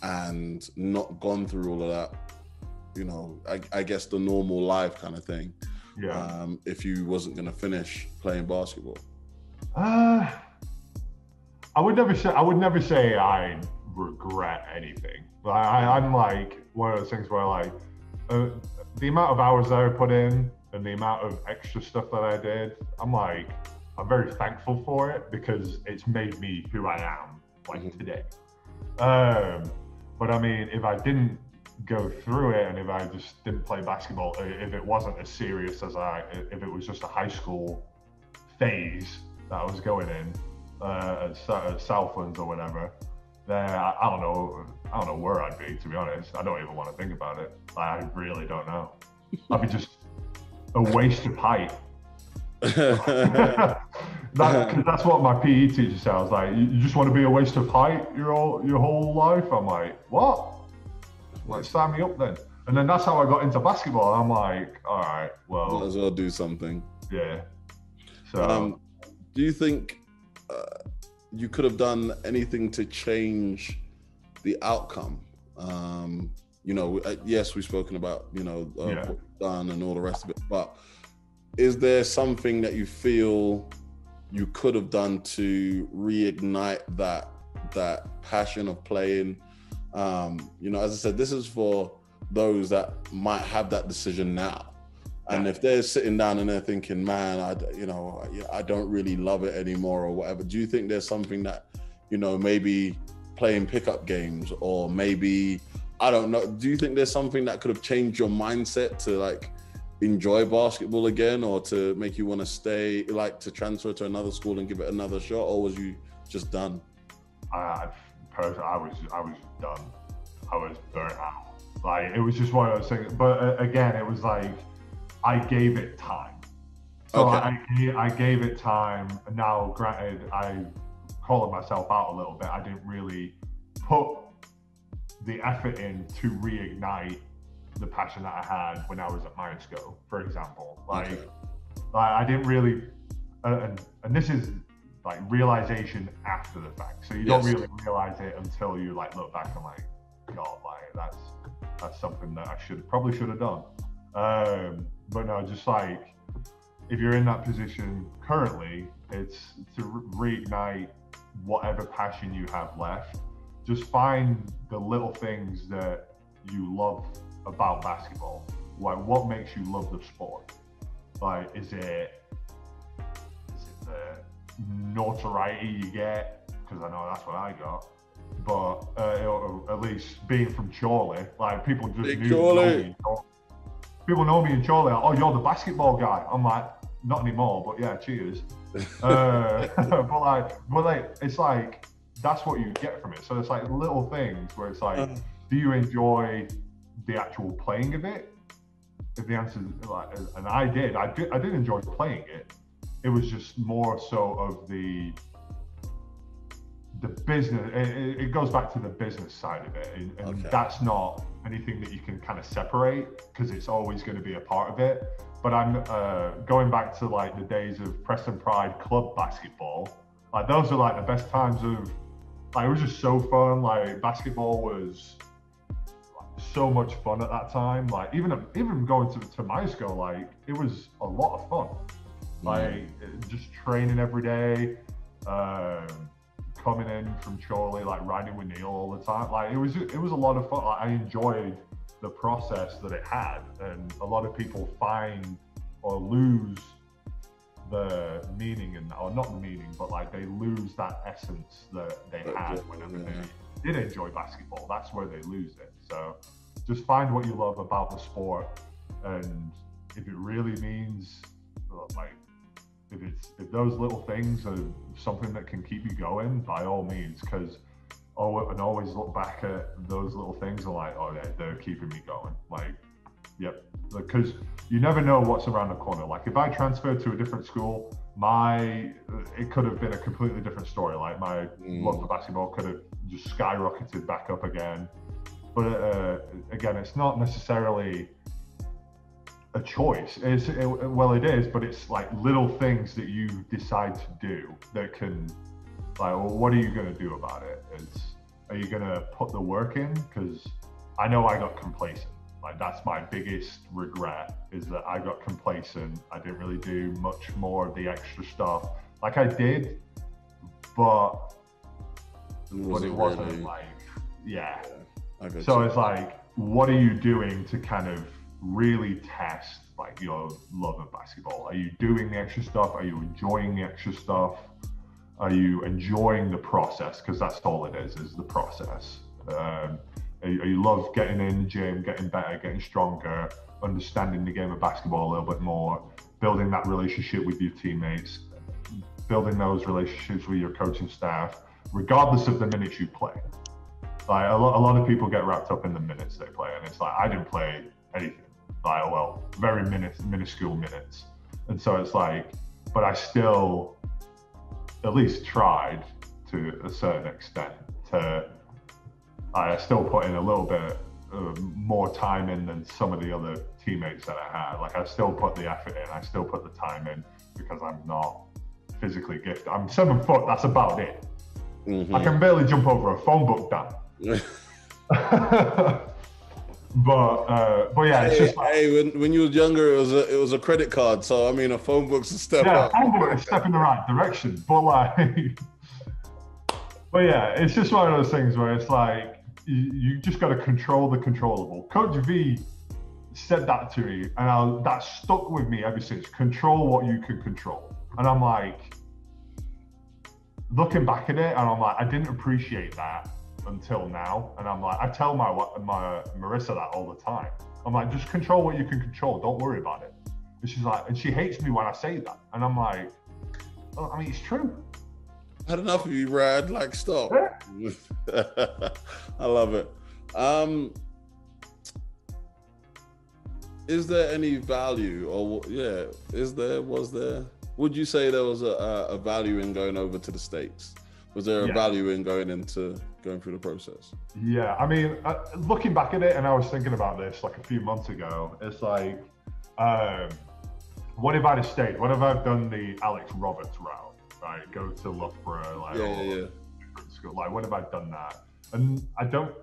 and not gone through all of that? You know, I, I guess the normal life kind of thing Yeah. um, if you wasn't going to finish playing basketball? Uh, I would never say I would never say I regret anything. Like, I, I'm like one of those things where like uh, the amount of hours that I put in and the amount of extra stuff that I did, I'm like I'm very thankful for it because it's made me who I am like Mhm. today. Um, but I mean, if I didn't go through it and if I just didn't play basketball, if it wasn't as serious as I, if it was just a high school phase that I was going in uh, at, at Southlands or whatever, then I, I don't know. I don't know where I'd be to be honest. I don't even want to think about it. I really don't know. I'd be just a waste of height. that, that's what my PE teacher said. I was like, you, you just want to be a waste of height your whole your whole life. I'm like, what? Like, sign me up then. And then that's how I got into basketball. I'm like, all right, Might well, as well do something. yeah. So Um, do you think uh, you could have done anything to change the outcome? Um, you know, uh, yes, we've spoken about you know uh, Yeah. Done and all the rest of it, but is there something that you feel you could have done to reignite that that passion of playing? Um, you know, as I said, this is for those that might have that decision now. And if they're sitting down and they're thinking, "Man, I, you know, I don't really love it anymore," or whatever, do you think there's something that, you know, maybe playing pickup games, or maybe I don't know. Do you think there's something that could have changed your mindset to like enjoy basketball again, or to make you want to stay, like to transfer to another school and give it another shot, or was you just done? I, personally, I was I was done. I was burnt out. Like it was just one of those things. But uh, again, it was like I gave it time. So Okay. I, I I gave it time. Now, granted, I called myself out a little bit. I didn't really put the effort in to reignite the passion that I had when I was at Myerscough, for example. Like, Okay. like I didn't really, uh, and and this is like realization after the fact. So you don't really realize it until you like look back and like, God, like that's that's something that I should probably should have done. Um, but no, just like if you're in that position currently, it's to re- reignite whatever passion you have left. Just find the little things that you love about basketball. Like what makes you love the sport? Like is it is it the notoriety you get? Because I know that's what I got. But uh, or at least being from Chorley, like people just Big knew Chorley. know me. People know me in Chorley. Oh, you're the basketball guy. I'm like, not anymore. But yeah, cheers. uh, but like, but like, it's like that's what you get from it. So it's like little things where it's like, do you enjoy the actual playing of it? If the answer is like, and I did, I did, I did enjoy playing it. It was just more so of the the business. It, it- it goes back to the business side of it, and, and Okay. that's not anything that you can kind of separate because it's always going to be a part of it. But I'm uh, going back to like the days of Preston Pride club basketball. Like those are like the best times of. Like it was just so fun. Like basketball was like, so much fun at that time. Like even even going to to my school, like it was a lot of fun. Like just training every day, um, coming in from Chorley, like riding with Neil all the time. Like it was it was a lot of fun. Like, I enjoyed the process that it had, and a lot of people find or lose the meaning and or not the meaning, but like they lose that essence that they had yeah, whenever yeah. they did enjoy basketball. That's where they lose it. So just find what you love about the sport, and if it really means like if it's if those little things are something that can keep you going, by all means, because oh, and always look back at those little things and like, oh, they're, they're keeping me going. Like, yep, because you never know what's around the corner. Like, if I transferred to a different school, my it could have been a completely different story. Like my Mm. love for basketball could have just skyrocketed back up again. But uh, again, it's not necessarily a choice. It's it, well, it is, but it's like little things that you decide to do that can, like, well, what are you going to do about it? It's are you going to put the work in? Because I know I got complacent. Like that's my biggest regret is that I got complacent. I didn't really do much more of the extra stuff. Like I did, but but it wasn't really- like yeah. I So you. it's like, what are you doing to kind of really test like your love of basketball? Are you doing the extra stuff? Are you enjoying the extra stuff? Are you enjoying the process? Because that's all it is, is the process. Um, you, love getting in the gym, getting better, getting stronger, understanding the game of basketball a little bit more, building that relationship with your teammates, building those relationships with your coaching staff, regardless of the minutes you play. Like a lot, a lot of people get wrapped up in the minutes they play and it's like i didn't play anything. Like well very minutes minuscule minutes. And so it's like but i still at least tried to a certain extent to i still put in a little bit uh, more time in than some of the other teammates that i had like i still put the effort in i still put the time in because i'm not physically gifted i'm seven foot that's about it Mhm. i can barely jump over a phone book dan but uh, but yeah, it's hey, just like, hey, when, when you was younger, it was a it was a credit card. So I mean, a phone book's a step yeah, up. phone book is a step in the right direction. But like, but yeah, it's just one of those things where it's like you, just got to control the controllable. Coach V said that to me, and I, that stuck with me ever since. Control what you can control, and I'm like, looking back at it, and I'm like, I didn't appreciate that until now, and I'm like, I tell my my Marissa that all the time. I'm like, just control what you can control. Don't worry about it. And she's like, and she hates me when I say that, and I'm like, well, I mean, it's true. Had enough of you, Brad. Like, stop. I love it. Um, is there any value, or yeah, is there? Was there? Would you say there was a, a value in going over to the states? Was there a Yeah. value in going into going through the process? Yeah, I mean, uh, looking back at it, and I was thinking about this like a few months ago. It's like, um, what if I'd have stayed? What if I've done the Alex Roberts route? Right, go to Loughborough, like Yeah, yeah, yeah. school. Like, what have I'd done that? And I don't,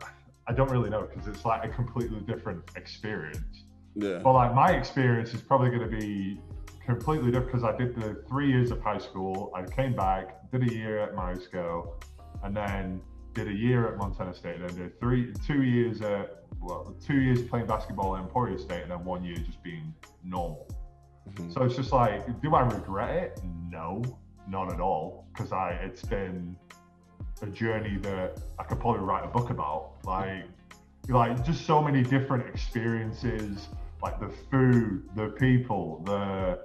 I don't really know because it's like a completely different experience. Yeah. But like my experience is probably going to be completely different because I did the three years of high school. I came back, did a year at Myerscough, and then did a year at Montana State. And then did three, two years at well, two years playing basketball at Emporia State, and then one year just being normal. Mhm. So it's just like, do I regret it? No, not at all, because I it's been a journey that I could probably write a book about. Like, like just so many different experiences, like the food, the people, the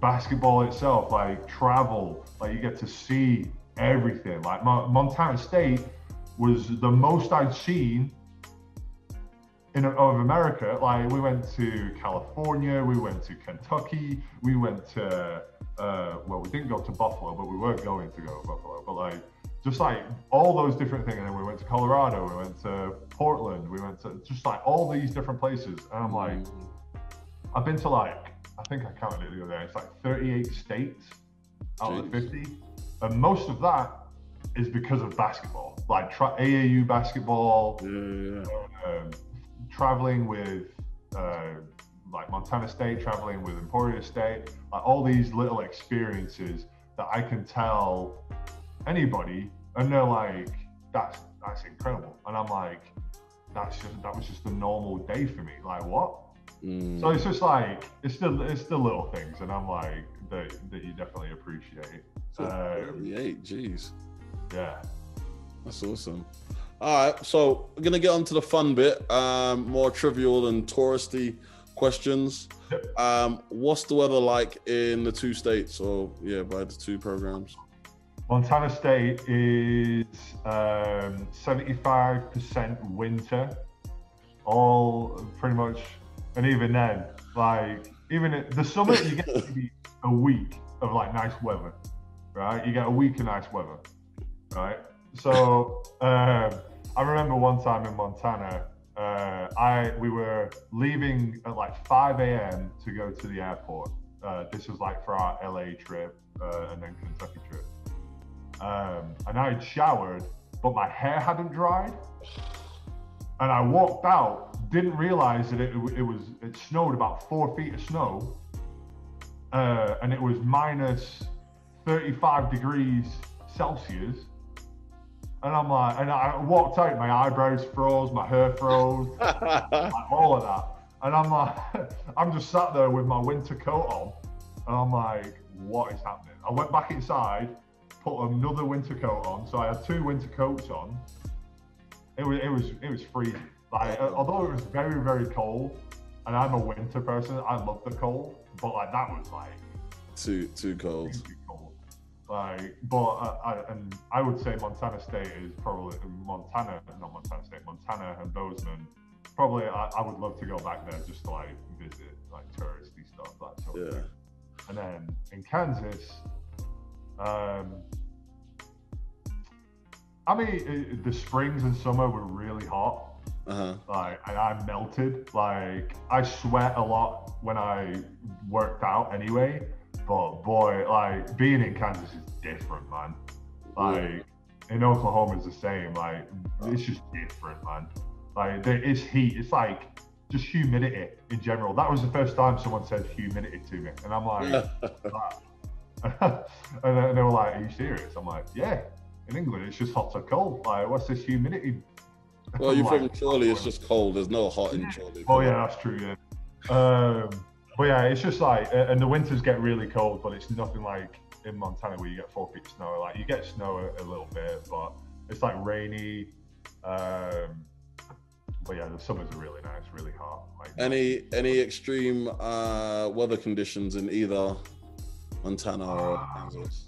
basketball itself, like travel, like you get to see everything. Like Montana State was the most I'd seen in of America. Like we went to California, we went to Kentucky, we went to uh, well, we didn't go to Buffalo, but we were going to go to Buffalo. But like just like all those different things, and then we went to Colorado, we went to Portland, we went to just like all these different places, and I'm like. Mhm. I've been to like, I think I counted it the other day. It's like 38 states out of Jeez. 50. And most of that is because of basketball, like tra- AAU basketball, Yeah, yeah, yeah. um, traveling with uh, like Montana State, traveling with Emporia State, like all these little experiences that I can tell anybody, and they're like, "That's that's incredible," and I'm like, "That's just that was just a normal day for me." Like what? Mm. So it's just like it's the it's the little things, and I'm like that that you definitely appreciate. So, Um, 38, jeez. yeah. That's awesome. All right, so we're gonna get on to the fun bit, um, more trivial and touristy questions. Um, what's the weather like in the two states, or yeah, by the two programs? Montana State is um, 75% winter, all pretty much, and even then, like even in the summer, you get maybe a week of like nice weather, right? You get a week of nice weather, right? So um, I remember one time in Montana, uh, I we were leaving at like 5 a.m. to go to the airport. Uh, this was like for our LA trip uh, and then Kentucky trip. Um, and I had showered, but my hair hadn't dried. And I walked out, didn't realize that it, it was it snowed about four feet of snow, uh, and it was minus 35 degrees Celsius. And I'm like, and I walked out, my eyebrows froze, my hair froze, like all of that. And I'm like, I'm just sat there with my winter coat on, and I'm like, what is happening? I went back inside, put another winter coat on, so I had two winter coats on. It was, it was, it was freezing. Like, although it was very, very cold, and I'm a winter person, I love the cold, but like that was like too too cold. too cold. Like, but uh, I, and I would say Montana State is probably Montana, not Montana State, Montana and Bozeman. Probably, I, I would love to go back there just to like visit like touristy stuff, that sort of thing. And then in Kansas, um, I mean, it, the springs and summer were really hot. Uh huh. Like, and I melted. Like, I sweat a lot when I worked out anyway. But boy, like being in Kansas is different, man. Like in Oklahoma is the same. Like it's just different, man. Like there is heat. It's like just humidity in general. That was the first time someone said humidity to me, and I'm like, and they were like, "Are you serious?" I'm like, "Yeah." In England, it's just hot or cold. Like, what's this humidity? well, you're from like, Chorley. It's just cold. There's no hot in Chorley. Oh yeah, that's true. Yeah. Um, but yeah, it's just like, uh, and the winters get really cold, but it's nothing like in Montana where you get four feet of snow. Like you get snow a, a little bit, but it's like rainy. Um, but yeah, the summers are really nice, really hot. Like Any any extreme uh, weather conditions in either Montana or Ah. Kansas?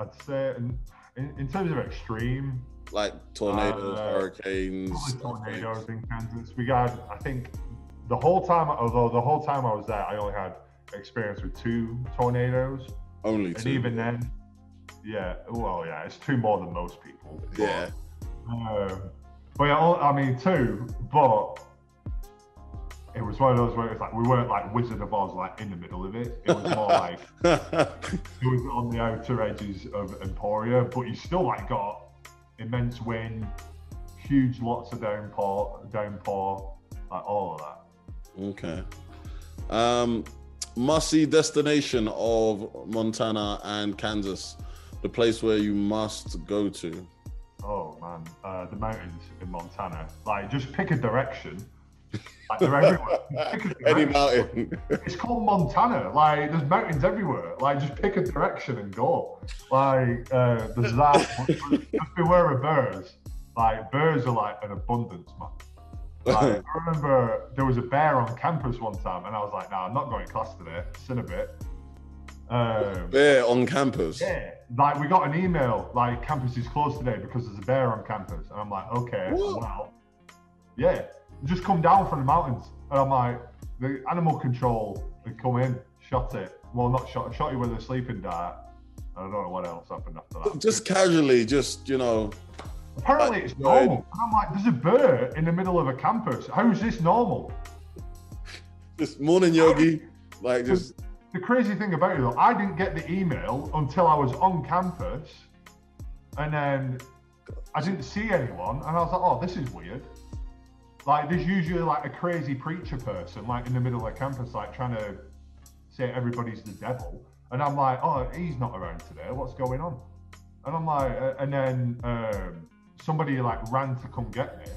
I'd say in, in, in terms of extreme, Like tornadoes, Uh, hurricanes. tornadoes in Kansas. We got, I think, the whole time. Although the whole time I was there, I only had experience with two tornadoes. Only And two. even then, yeah, well, yeah, it's two more than most people. but, yeah. Um, but yeah, I mean, two, but it was one of those where it's like we weren't like Wizard of Oz, like in the middle of it. It was more like it was on the outer edges of Emporia, but you still like got immense wind, huge lots of downpour, downpour, like all of that. Okay. Um, must see destination of Montana and Kansas, the place where you must go to. Oh man, uh, the mountains in Montana. Like, just pick a direction. Like they're everywhere. Any mountain. It's called Montana. Like, there's mountains everywhere. Like, just pick a direction and go. Like, uh, there's that. just beware of bears. Like, birds are like an abundance, man. Like, I remember there was a bear on campus one time, and I was like, "No, I'm not going to class today. It's in a bit." Um, Bear on campus. yeah, like we got an email like campus is closed today because there's a bear on campus, and I'm like, okay, What? well, yeah, just come down from the mountains, and I'm like, the animal control they come in, shot it, well not shot, shot you with a sleeping dart. I don't know what else happened after that. Just casually, just you know, apparently it's normal, and I'm like, there's a bird in the middle of a campus. How is this normal? This morning yogi, like just The crazy thing about it though, I didn't get the email until I was on campus, and then I didn't see anyone, and I was like, "Oh, this is weird." Like, there's usually like a crazy preacher person, like in the middle of campus, like trying to say everybody's the devil, and I'm like, "Oh, he's not around today. What's going on?" And I'm like, uh, and then um, somebody like ran to come get me.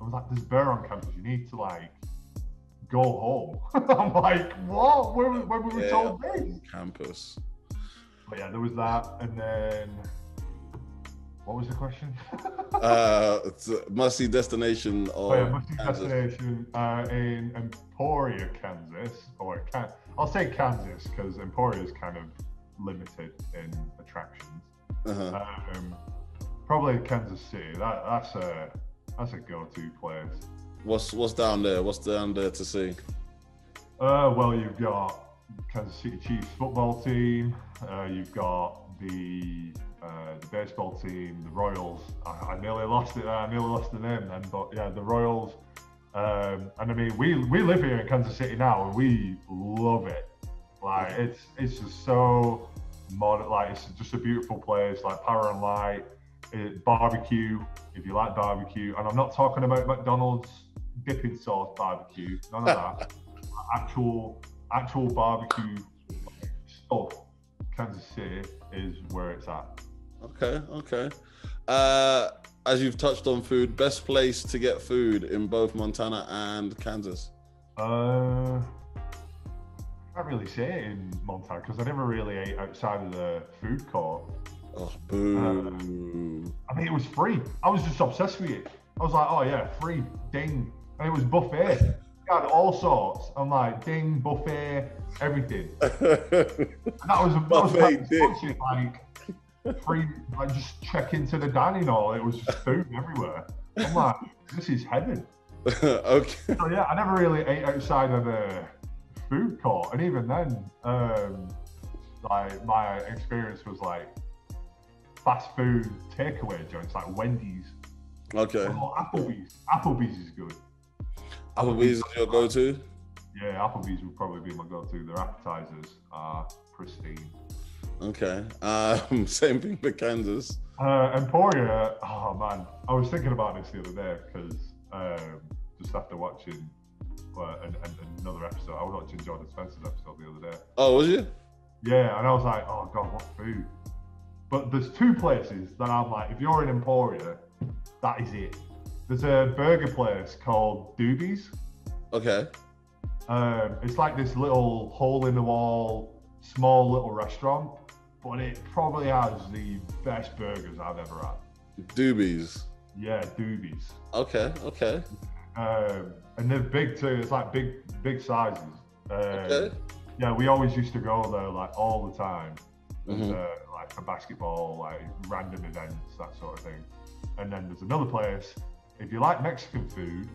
I was like, "There's bear on campus. You need to like." Go home. I'm like, what? Where, where we were Yeah. told this? campus. But yeah, there was that, and then what was the question? Uh, it's a must-see destination of oh yeah, must Kansas. destination uh, in Emporia, Kansas, or Can- I'll say Kansas because Emporia is kind of limited in attractions. Uh-huh. Um, probably Kansas City. That, that's a that's a go-to place. What's what's down there? What's down there to see? Uh, well, you've got Kansas City Chiefs football team. Uh, you've got the uh, the baseball team, the Royals. I, I nearly lost it. I nearly lost the name then, but yeah, the Royals. Um, and I mean, we we live here in Kansas City now, and we love it. Like it's it's just so modern. Like it's just a beautiful place. Like power and light, it, barbecue. If you like barbecue, and I'm not talking about McDonald's dipping sauce barbecue. None of that. actual actual barbecue stuff. Kansas City is where it's at. Okay, okay. Uh, as you've touched on food, best place to get food in both Montana and Kansas. Uh, I can't really say it in Montana because I never really ate outside of the food court. Oh, boo! I mean, it was free. I was just obsessed with it. I was like, oh yeah, free, ding, and it was buffet. You had all sorts. I'm like, ding, buffet, everything. And that was, that was Buffet, like, like free. Like just check into the dining hall. It was just food everywhere. I'm like, this is heaven. okay. So yeah, I never really ate outside of the food court, and even then, um, like my experience was like fast food takeaway joints like Wendy's Okay. or Applebee's. Applebee's is good. Applebee's is your go-to. Yeah, Applebee's would probably be my go-to. Their appetizers are pristine. Okay. Um, same thing for Kansas. Uh, Emporia, oh man, I was thinking about this the other day because um, just after watching uh, an, an, another episode, I was watching Jordan Spencer's episode the other day. Oh, was you? Yeah, and I was like, oh god, what food? But there's two places that I'm like, if you're in Emporia, that is it. There's a burger place called Doobies. Okay. Um, it's like this little hole in the wall, small little restaurant, but it probably has the best burgers I've ever had. Doobies. Yeah, Doobies. Okay. Okay. Um, and they're big too. It's like big, big sizes. Um, Okay. Yeah, we always used to go there like all the time. Mhm. uh, like for basketball, like random events, that sort of thing. And then there's another place. If you like Mexican food,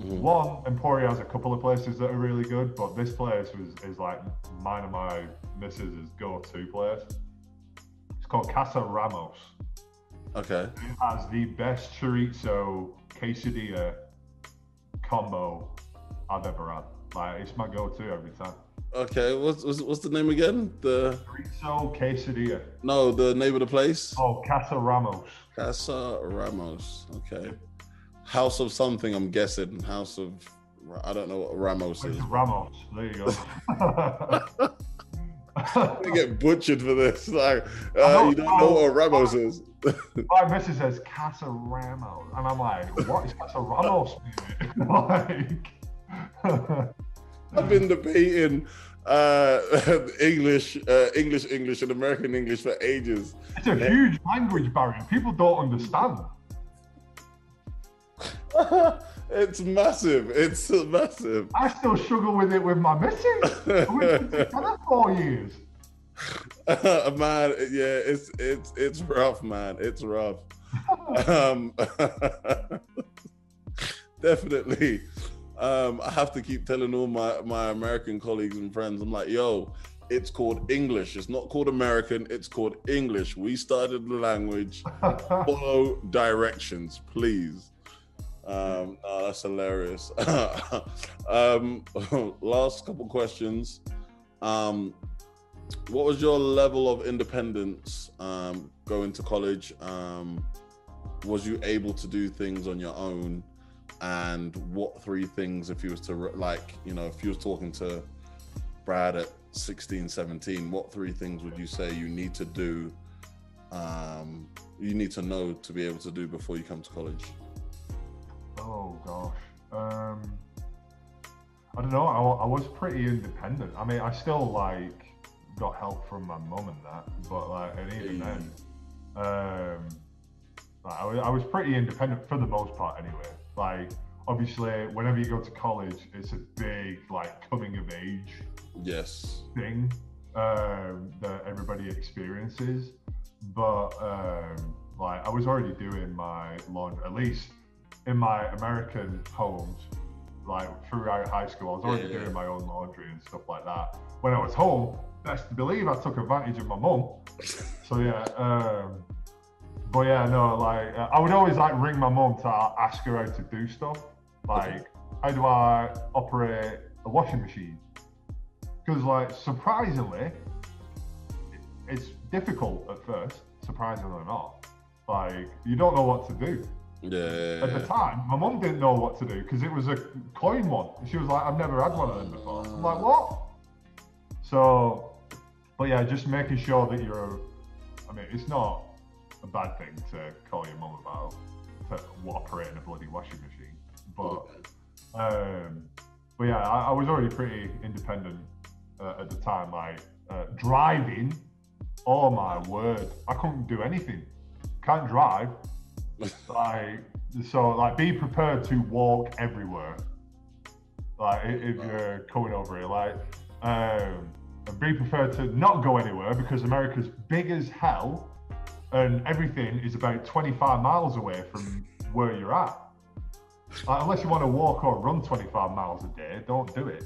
Mhm. one Emporia has a couple of places that are really good, but this place was is like mine and my missus's go-to place. It's called Casa Ramos. Okay. It has the best chorizo quesadilla combo I've ever had. Like it's my go-to every time. Okay. What's, what's what's the name again? The Chorizo quesadilla. no, the name of the place. Oh, Casa Ramos. Casa Ramos. Okay. House of something. I'm guessing. House of. I don't know what Ramos is. Ramos. There you go. I get butchered for this. Like, uh, you don't know what Ramos is. My missus says Casa Ramos, and I'm like, what is Casa Ramos? like, I've been debating uh, English, uh, English, English, and American English for ages. it's a huge language barrier. People don't understand. it's massive. It's massive. I still struggle with it with my missus. We've been together four years. man, yeah, it's it's it's rough, man. It's rough. um, definitely. Um, I have to keep telling all my my American colleagues and friends. I'm like, yo, it's called English. It's not called American. It's called English. We started the language. Follow directions, please. Um, no, that's hilarious. um, last couple questions. Um, what was your level of independence um, going to college? Um, was you able to do things on your own? And what three things, if you was to like, you know, if you was talking to Brad at 16, 17, what three things would you say you need to do? Um, you need to know to be able to do before you come to college. Oh gosh. Um, I don't know. I, I was pretty independent. I mean, I still like got help from my mum and that, but like, and even then, um, I, was, I was pretty independent for the most part anyway. Like, obviously, whenever you go to college, it's a big like coming of age Yes. thing um, that everybody experiences. But um, like I was already doing my laundry, at least in my American homes, like throughout high school. I was already Yeah, yeah. doing my own laundry and stuff like that. When I was home, best to believe I took advantage of my mum. So yeah, um, but yeah, no, like uh, I would always like ring my mum to ask her how to do stuff. Like, how do I operate a washing machine? Because like surprisingly, it's difficult at first. Surprisingly not, like you don't know what to do. Yeah. At the time, my mum didn't know what to do because it was a coin one. She was like, I've never had one of them before. I'm like, what? So, but yeah, just making sure that you're, I mean, it's not a bad thing to call your mum about to operating a bloody washing machine. But, um, but yeah, I, I was already pretty independent uh, at the time. Like, uh, driving, oh my word, I couldn't do anything. Can't drive like so like be prepared to walk everywhere like if you're coming over here like um and be prepared to not go anywhere because america's big as hell and everything is about 25 miles away from where you're at like, unless you want to walk or run 25 miles a day don't do it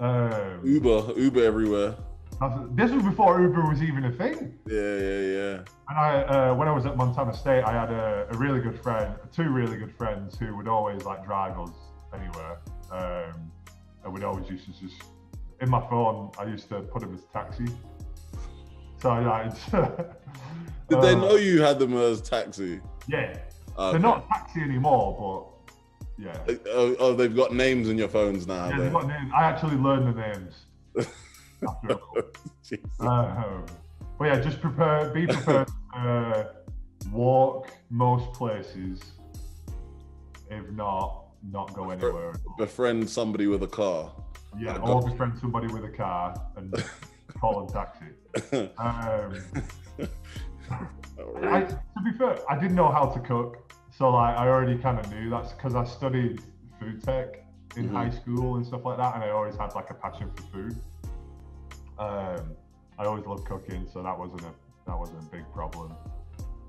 um, Uber, Uber everywhere. this was before uber was even a thing Yeah, yeah, yeah. and I, uh, when I was at Montana State, I had a, a really good friend, two really good friends who would always like drive us anywhere. Um, and we'd always used to just, in my phone, I used to put him as taxi. So yeah, Did they uh, know you had them as taxi? Yeah, Okay. they're not taxi anymore, but yeah. Oh, oh, they've got names in your phones now. Yeah, they've got names. I actually learned the names. after a couple. Um, but yeah, just prepare, be prepared to uh, walk most places. If not, not go anywhere. Befriend somebody with a car. Yeah, or befriend somebody with a car and call a taxi. Um, I, to be fair, I didn't know how to cook, so like I already kind of knew that's because I studied food tech in Mhm. high school and stuff like that, and I always had like a passion for food. Um, I always loved cooking, so that wasn't a that wasn't a big problem.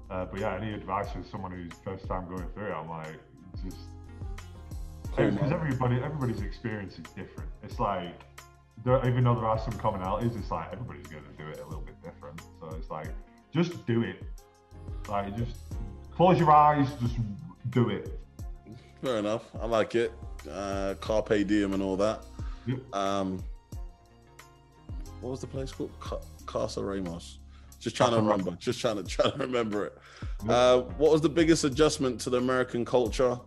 Uh, but yeah, any advice for someone who's first time going through it, I'm like just because everybody everybody's experience is different. It's like there, even though there are some commonalities, it's like everybody's going to do it a little bit different. So it's like just do it. Like just close your eyes, just do it. Fair enough. I like it. Uh, Carpe diem and all that. Yep. Um, what was the place called? Ca- Casa Ramos. Just trying to remember. Just trying to try to remember it. Yep. Uh, what was the biggest adjustment to the American culture?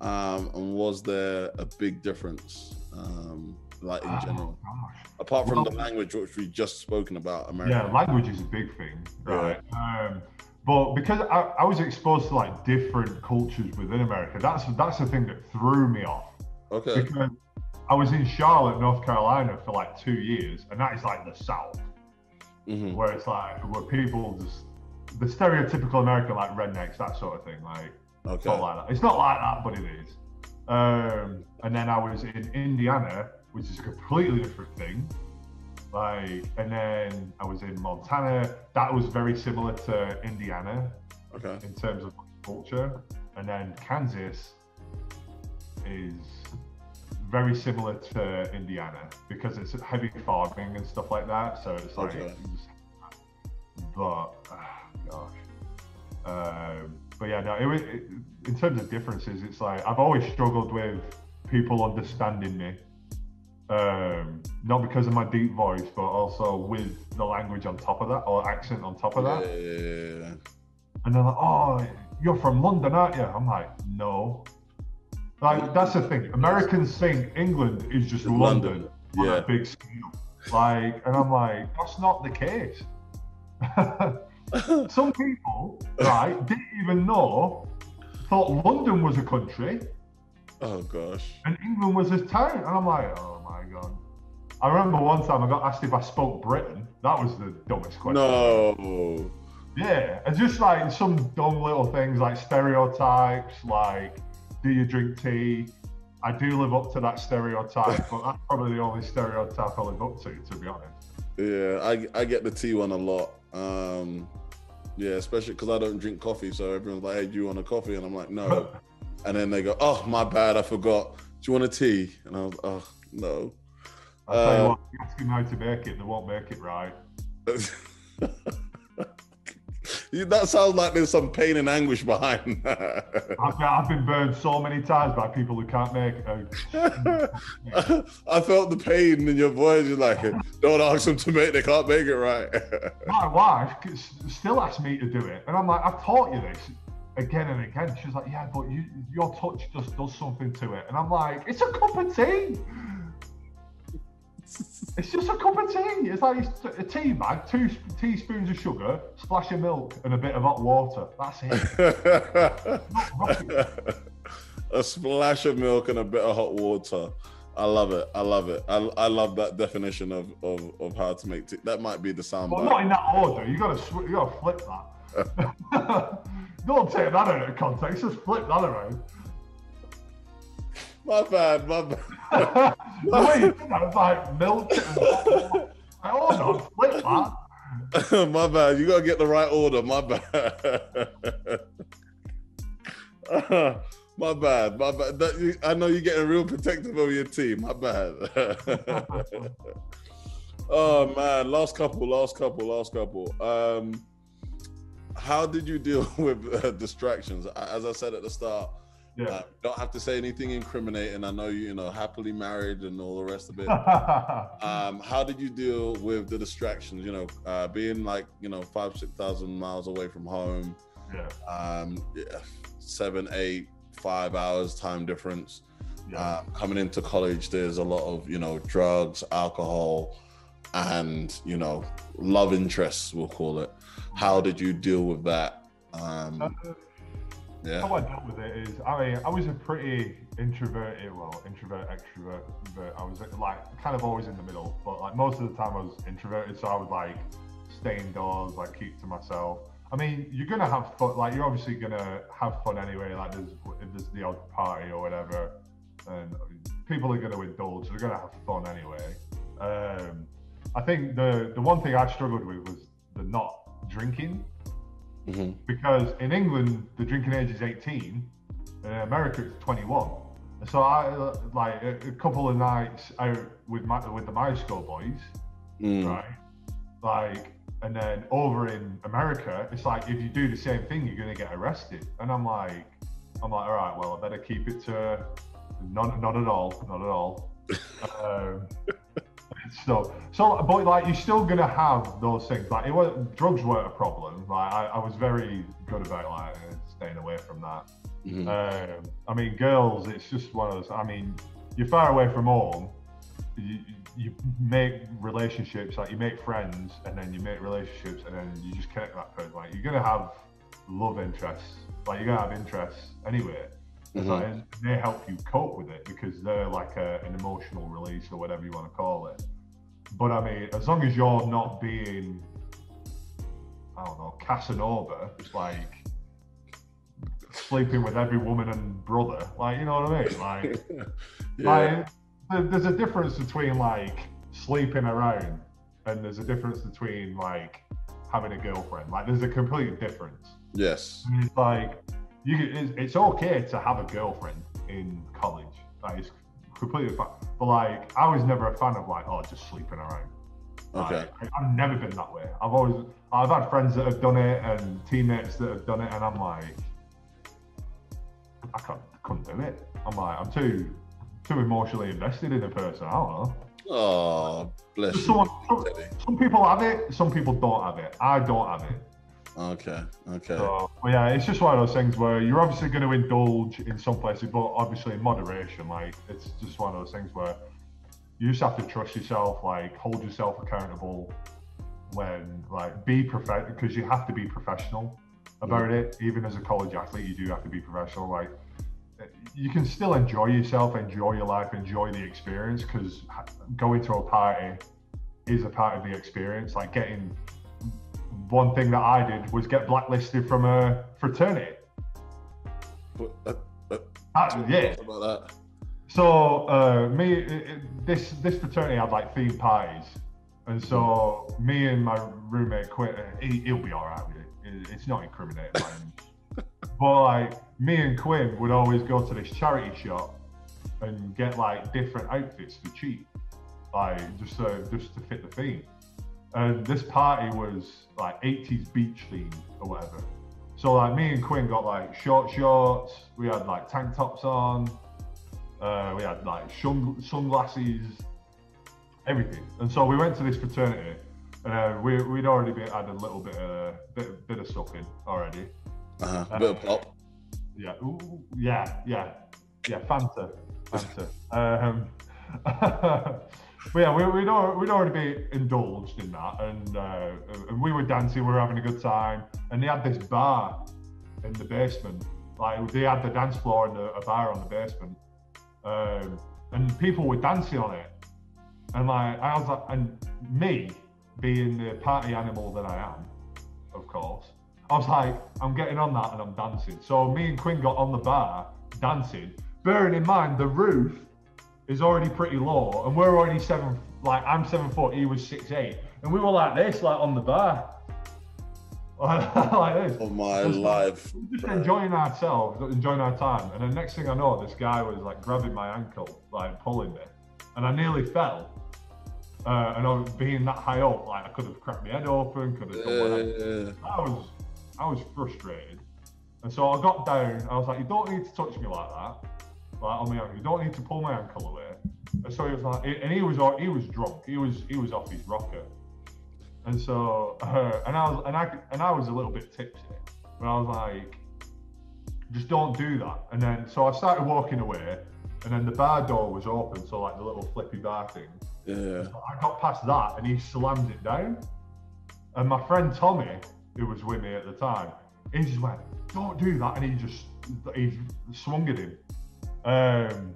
Um, and was there a big difference, um, like in Oh, general, gosh. apart from the language which we just spoken about? America. Yeah, language is a big thing, right? Um, but because I, I was exposed to like different cultures within America, that's that's the thing that threw me off. Okay. Because I was in Charlotte, North Carolina, for like two years, and that is like the South. hmm where it's like where people just the stereotypical American like rednecks, that sort of thing. Like it's not Okay. like that. It's not like that, but it is. Um, and then I was in Indiana, which is a completely different thing. Like, and then I was in Montana. That was very similar to Indiana Okay. in terms of culture. And then Kansas is very similar to Indiana because it's heavy farming and stuff like that. So it's like, Okay. but ah, gosh, um, but yeah, no. It it, in terms of differences. It's like I've always struggled with people understanding me. Um, not because of my deep voice, but also with the language on top of that or accent on top of that. Yeah, And they're like, oh, you're from London, aren't you? I'm like, no. Like, that's the thing. Americans think England is just London, London, on yeah. a big scale. Like, and I'm like, that's not the case. Some people, right, didn't even know, thought London was a country oh gosh. and England was a town. And I'm like, oh. I remember one time I got asked if I spoke Britain. That was the dumbest question. No. Yeah, and just like some dumb little things like stereotypes, like do you drink tea? I do live up to that stereotype, but that's probably the only stereotype I live up to, to be honest. Yeah, I I get the tea one a lot. Um, yeah, especially because I don't drink coffee, so everyone's like, "Hey, do you want a coffee?" And I'm like, "No." And then they go, "Oh, my bad, I forgot." Do you want a tea?" And I was, like, "Oh no." I'll tell you Uh, what, ask them how to make it, they won't make it right. That sounds like there's some pain and anguish behind that. I've, been- I've been burned so many times by people who can't make it. I felt the pain in your voice. You're like, don't ask them to make. They can't make it right. My wife still asks me to do it, and I'm like, I've taught you this again and again. She's like, Yeah, but you, your touch just does something to it, and I'm like, It's a cup of tea. It's just a cup of tea. It's like a tea bag, two sp- teaspoons of sugar, splash of milk, and a bit of hot water. That's it. A splash of milk and a bit of hot water. I love it. I love it. I, I love that definition of, of, of how to make tea. That might be the sound But bite. not in that order. You gotta sw- you gotta flip that. Don't take that out of context. Just flip that around. My bad. My bad. the you did that was like milk. And hot water. I no, flip my bad. You gotta get the right order. My bad. my bad. My bad. That, you, I know you're getting real protective of your team. My bad. oh man, last couple, last couple, last couple. Um, how did you deal with uh, distractions? As I said at the start, Yeah. uh, don't have to say anything incriminating. I know you, you know, happily married and all the rest of it. um, how did you deal with the distractions? You know, uh, being like you know five six thousand miles away from home, yeah. um, yeah, seven eight five hours time difference. Yeah. Uh, coming into college, there's a lot of you know drugs, alcohol, and you know love interests. We'll call it. How did you deal with that? Um, Uh, yeah. How I dealt with it is, I mean, I was a pretty introverted, well, introvert, extrovert, but I was like kind of always in the middle. But like most of the time, I was introverted, so I would like stay indoors, like keep to myself. I mean, you're gonna have fun. Like you're obviously gonna have fun anyway. Like there's if there's the odd party or whatever, and people are gonna indulge. They're gonna have fun anyway. Um, I think the the one thing I struggled with was the not drinking Mhm. because in England the drinking age is 18, in America it's 21. So I like a, a couple of nights out with my with the my school boys, Mm. right? Like, and then over in America, it's like if you do the same thing, you're gonna get arrested. And I'm like, I'm like, all right, well, I better keep it to not not at all, not at all. um, so, so, but like, you're still gonna have those things. Like, it was drugs weren't a problem. Like, I, I was very good about like staying away from that. Mhm. Um, I mean, girls, it's just one of those. I mean, you're far away from home. You, you make relationships, like you make friends, and then you make relationships, and then you just connect with that person. Like you're gonna have love interests, like you're gonna have interests anyway. Mhm. Like, they help you cope with it because they're like a, an emotional release or whatever you want to call it. But I mean, as long as you're not being, I don't know, Casanova, it's like sleeping with every woman and brother. Like, you know what I mean? Like, yeah. like there's a difference between like sleeping around and there's a difference between like having a girlfriend. Like, there's a complete difference. Yes. And it's like you can, it's, it's okay to have a girlfriend in college. Like it's completely fine. But like I was never a fan of like oh just sleeping around. Okay. Like, I, I've never been that way. I've always I've had friends that have done it and teammates that have done it, and I'm like I can't couldn't do it. I'm like I'm too too emotionally invested in a person. I don't know. Oh, bless Just you. Some, some people have it, some people don't have it. I don't have it. Okay. Okay. So, but yeah, it's just one of those things where you're obviously going to indulge in some places, but obviously in moderation. Like it's just one of those things where you just have to trust yourself, like hold yourself accountable. When like be professional, because you have to be professional about it. Even as a college athlete, you do have to be professional. Like eh, you can still enjoy yourself, enjoy your life, enjoy the experience. Because going to a party is a part of the experience. Like getting one thing that I did was get blacklisted from a fraternity. But, uh, uh, Uh, yeah. about that. So uh, me, it, it- this this fraternity had like theme parties, and so me and my roommate quit. He, he'll be all right with it. It- It's not incriminating. by but like me and Quinn would always go to this charity shop, and get like different outfits for cheap, like just uh, just to fit the theme. And this party was like 80s beach themed or whatever. So like me and Quinn got like short shorts. We had like tank tops on. Uh, we had like sun- sunglasses, everything. And so we went to this fraternity, and uh, we, we'd already been, had a little bit of bit, bit of stuff in already. Uh-huh. Bit of pop. Yeah, ooh, yeah, yeah, yeah. Fanta, Fanta. um, but yeah, we, we'd, al- we'd already be indulged in that, and uh, and we were dancing, we were having a good time, and they had this bar in the basement. Like they had the dance floor and a, a bar on the basement, um, and people were dancing on it. And like I was like, and me being the party animal that I am, of course, I was like, I'm getting on that and I'm dancing. So me and Quinn got on the bar dancing, bearing in mind the roof is already pretty low, and we're already seven. Like I'm seven foot, he was six eight, and we were like this, like on the bar, like this. Oh my Just- life. Just bro. enjoying ourselves, enjoying our time, and the next thing I know, this guy was like grabbing my ankle, like pulling me, and I nearly fell. Uh, and I was being that high up, like I could have cracked my head open, could have. Yeah. I was, I was frustrated, and so I got down. I was like, "You don't need to touch me like that, like on my ankle. You don't need to pull my ankle away." And so he was like, and he was, he was drunk. He was, he was off his rocker. And so, uh, and I was, and I, and I was a little bit tipsy, but I was like, just don't do that. And then, so I started walking away, and then the bar door was open, so like the little flippy bar thing. Yeah. I got past that and he slammed it down. And my friend Tommy, who was with me at the time, he just went, "Don't do that," and he just he swung at him, um,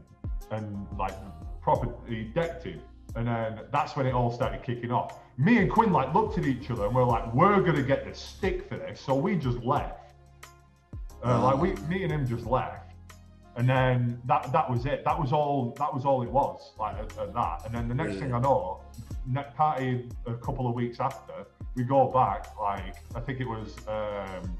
and like proper he decked him. And then that's when it all started kicking off. Me and Quinn like looked at each other and we're like, "We're gonna get the stick for this," so we just left. Uh, like we, me and him just left, and then that that was it. That was all. That was all it was. Like at, at that. And then the next Yeah. thing I know, next party a couple of weeks after, we go back. Like I think it was. um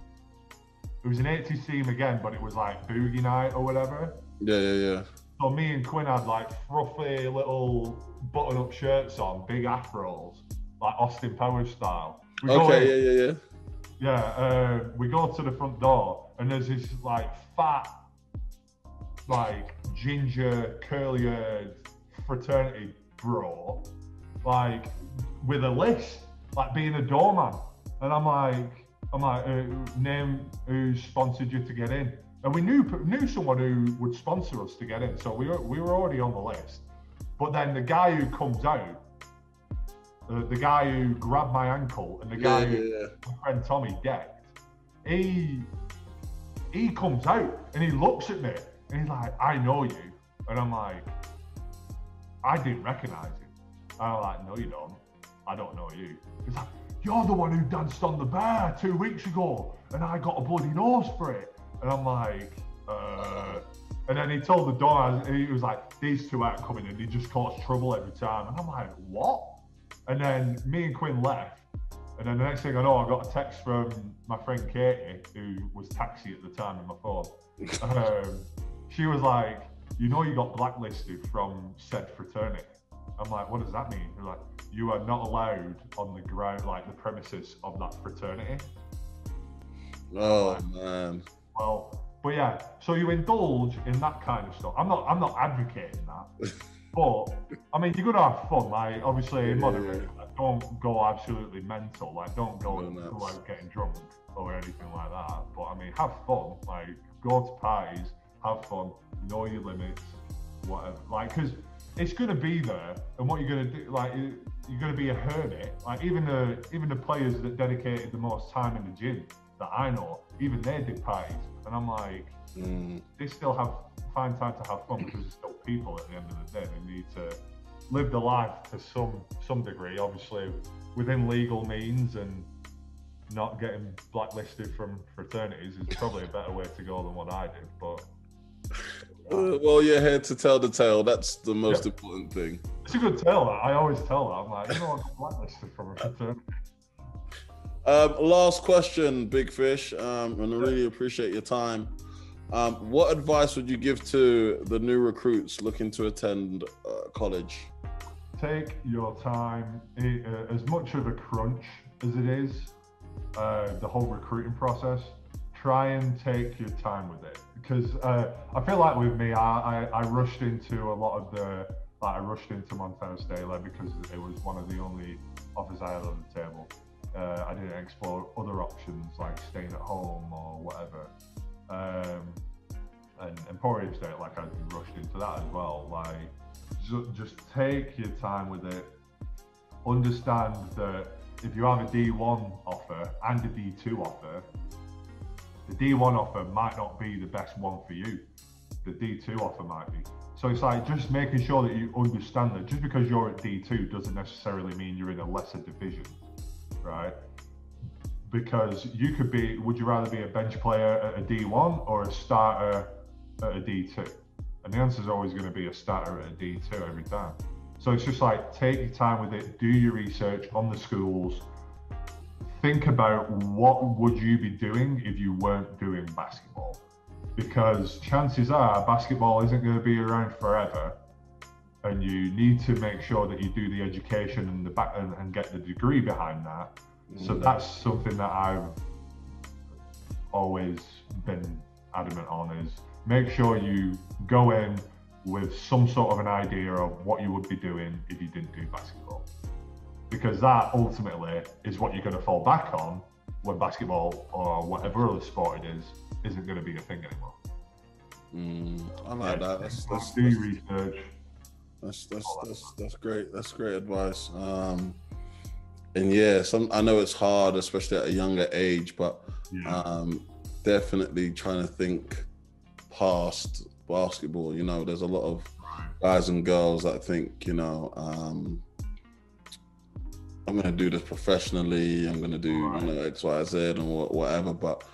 it was an 80s theme again, but it was like boogie night or whatever. Yeah, yeah, yeah. So me and Quinn had like fruffy little button-up shirts on, big afros, like Austin Powers style. We in- Okay, yeah, yeah, yeah. yeah, uh, we go to the front door and there's this like fat, like ginger, curly haired fraternity bro, like with a list, like being a doorman. And I'm like, I'm like, uh, name who sponsored you to get in. And we knew knew someone who would sponsor us to get in, so we were we were already on the list. But then the guy who comes out, the, the guy who grabbed my ankle, and the guy Yeah, who yeah, my friend Tommy decked, he he comes out and he looks at me and he's like, I know you. And I'm like, I didn't recognize him. And I'm like, no, you don't. I don't know you. He's like, you're the one who danced on the bar two weeks ago and I got a bloody nose for it. And I'm like, uh, and then he told the door, he was like, these two aren't coming in. They just cause trouble every time. And I'm like, what? And then me and Quinn left. And then the next thing I know, I got a text from my friend Katie, who was taxi at the time on my phone. Um, she was like, "You know, you got blacklisted from said fraternity." I'm like, "What does that mean?" They're like, "You are not allowed on the ground, like the premises of that fraternity." Oh man. Well, but yeah, so you indulge in that kind of stuff. I'm not, I'm not advocating that, but I mean, you're gonna have fun. Like, obviously, in moderate. Like, don't go absolutely mental. Like, don't go, and nuts. getting drunk or anything like that. But I mean, have fun. Like, go to parties, have fun, know your limits, whatever. Like, because it's gonna be there, and what you're gonna do, like, you're gonna be a hermit. Like, even the even the players that dedicated the most time in the gym that I know, even they did parties, and I'm like Mm. they still have find time to have fun because it's still people at the end of the day. They need to live the life to some some degree, obviously within legal means and not getting blacklisted from fraternities is probably a better way to go than what I did. But Uh, well, you're here to tell the tale. That's the most Yeah. important thing. it's a good tale. I always tell that. I'm like, you know, I got blacklisted from a fraternity. Um, last question, Big Fish, um, and I really appreciate your time. Um, what advice would you give to the new recruits looking to attend uh, college? Take your time. It, uh, as much of a crunch as it is, uh, the whole recruiting process, try and take your time with it. Because uh, I feel like with me, I, I, I, rushed into a lot of the, like I rushed into Montana State like, because it was one of the only offers I had on the table. Uh, I didn't explore other options like staying at home or whatever. Um, and, Emporia State, like I rushed into that as well. Like, just, just take your time with it. Understand that if you have a D1 offer and a D2 offer, the D1 offer might not be the best one for you. The D2 offer might be. So it's like just making sure that you understand that just because you're at D2 doesn't necessarily mean you're in a lesser division, right? Because you could be, would you rather be a bench player at a D1 or a starter at a D2? And the answer is always going to be a starter at a D2 every time. So it's just like take your time with it, do your research on the schools, think about what would you be doing if you weren't doing basketball because chances are basketball isn't going to be around forever and you need to make sure that you do the education and the back and, and get the degree behind that mm. so that's something that i've always been adamant on is make sure you go in with some sort of an idea of what you would be doing if you didn't do basketball. Because that ultimately is what you're going to fall back on when basketball or whatever other sport it is isn't going to be a thing anymore. Mm, I like yeah, that. That's, that's, do that's, research. That's that's that's that's great. That's great advice. Um, and yeah, some I know it's hard, especially at a younger age, but yeah. um, definitely trying to think past basketball. You know, there's a lot of guys and girls that think, you know, um, I'm going to do this professionally. I'm going to do you know, X, Y, Z, and whatever. But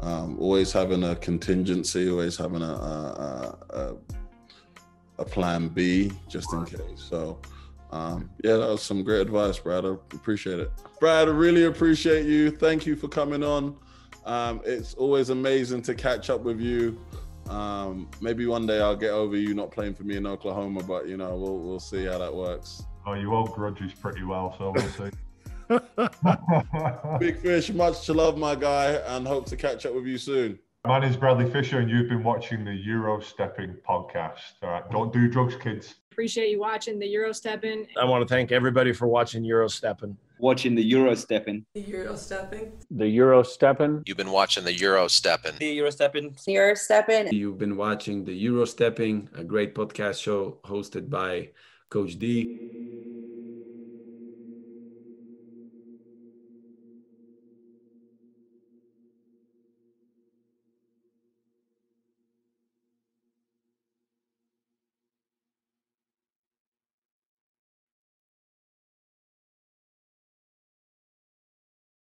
um, always having a contingency, always having a a, a, a plan B just in case. So. Um, yeah, that was some great advice, Brad. I appreciate it. Brad, I really appreciate you. Thank you for coming on. Um, it's always amazing to catch up with you. Um, maybe one day I'll get over you not playing for me in Oklahoma, but you know, we'll we'll see how that works. Oh, you hold grudges pretty well, so we'll see. Big fish, much to love, my guy, and hope to catch up with you soon. My name is Bradley Fisher, and you've been watching the Euro Stepping podcast. All right, don't do drugs, kids. Appreciate you watching the Euro Stepping. I want to thank everybody for watching Euro Stepping watching the Euro stepping. The Euro stepping. The Euro stepping. You've been watching the Euro stepping. The Euro stepping. Euro stepping. You've been watching the Euro stepping, a great podcast show hosted by Coach D.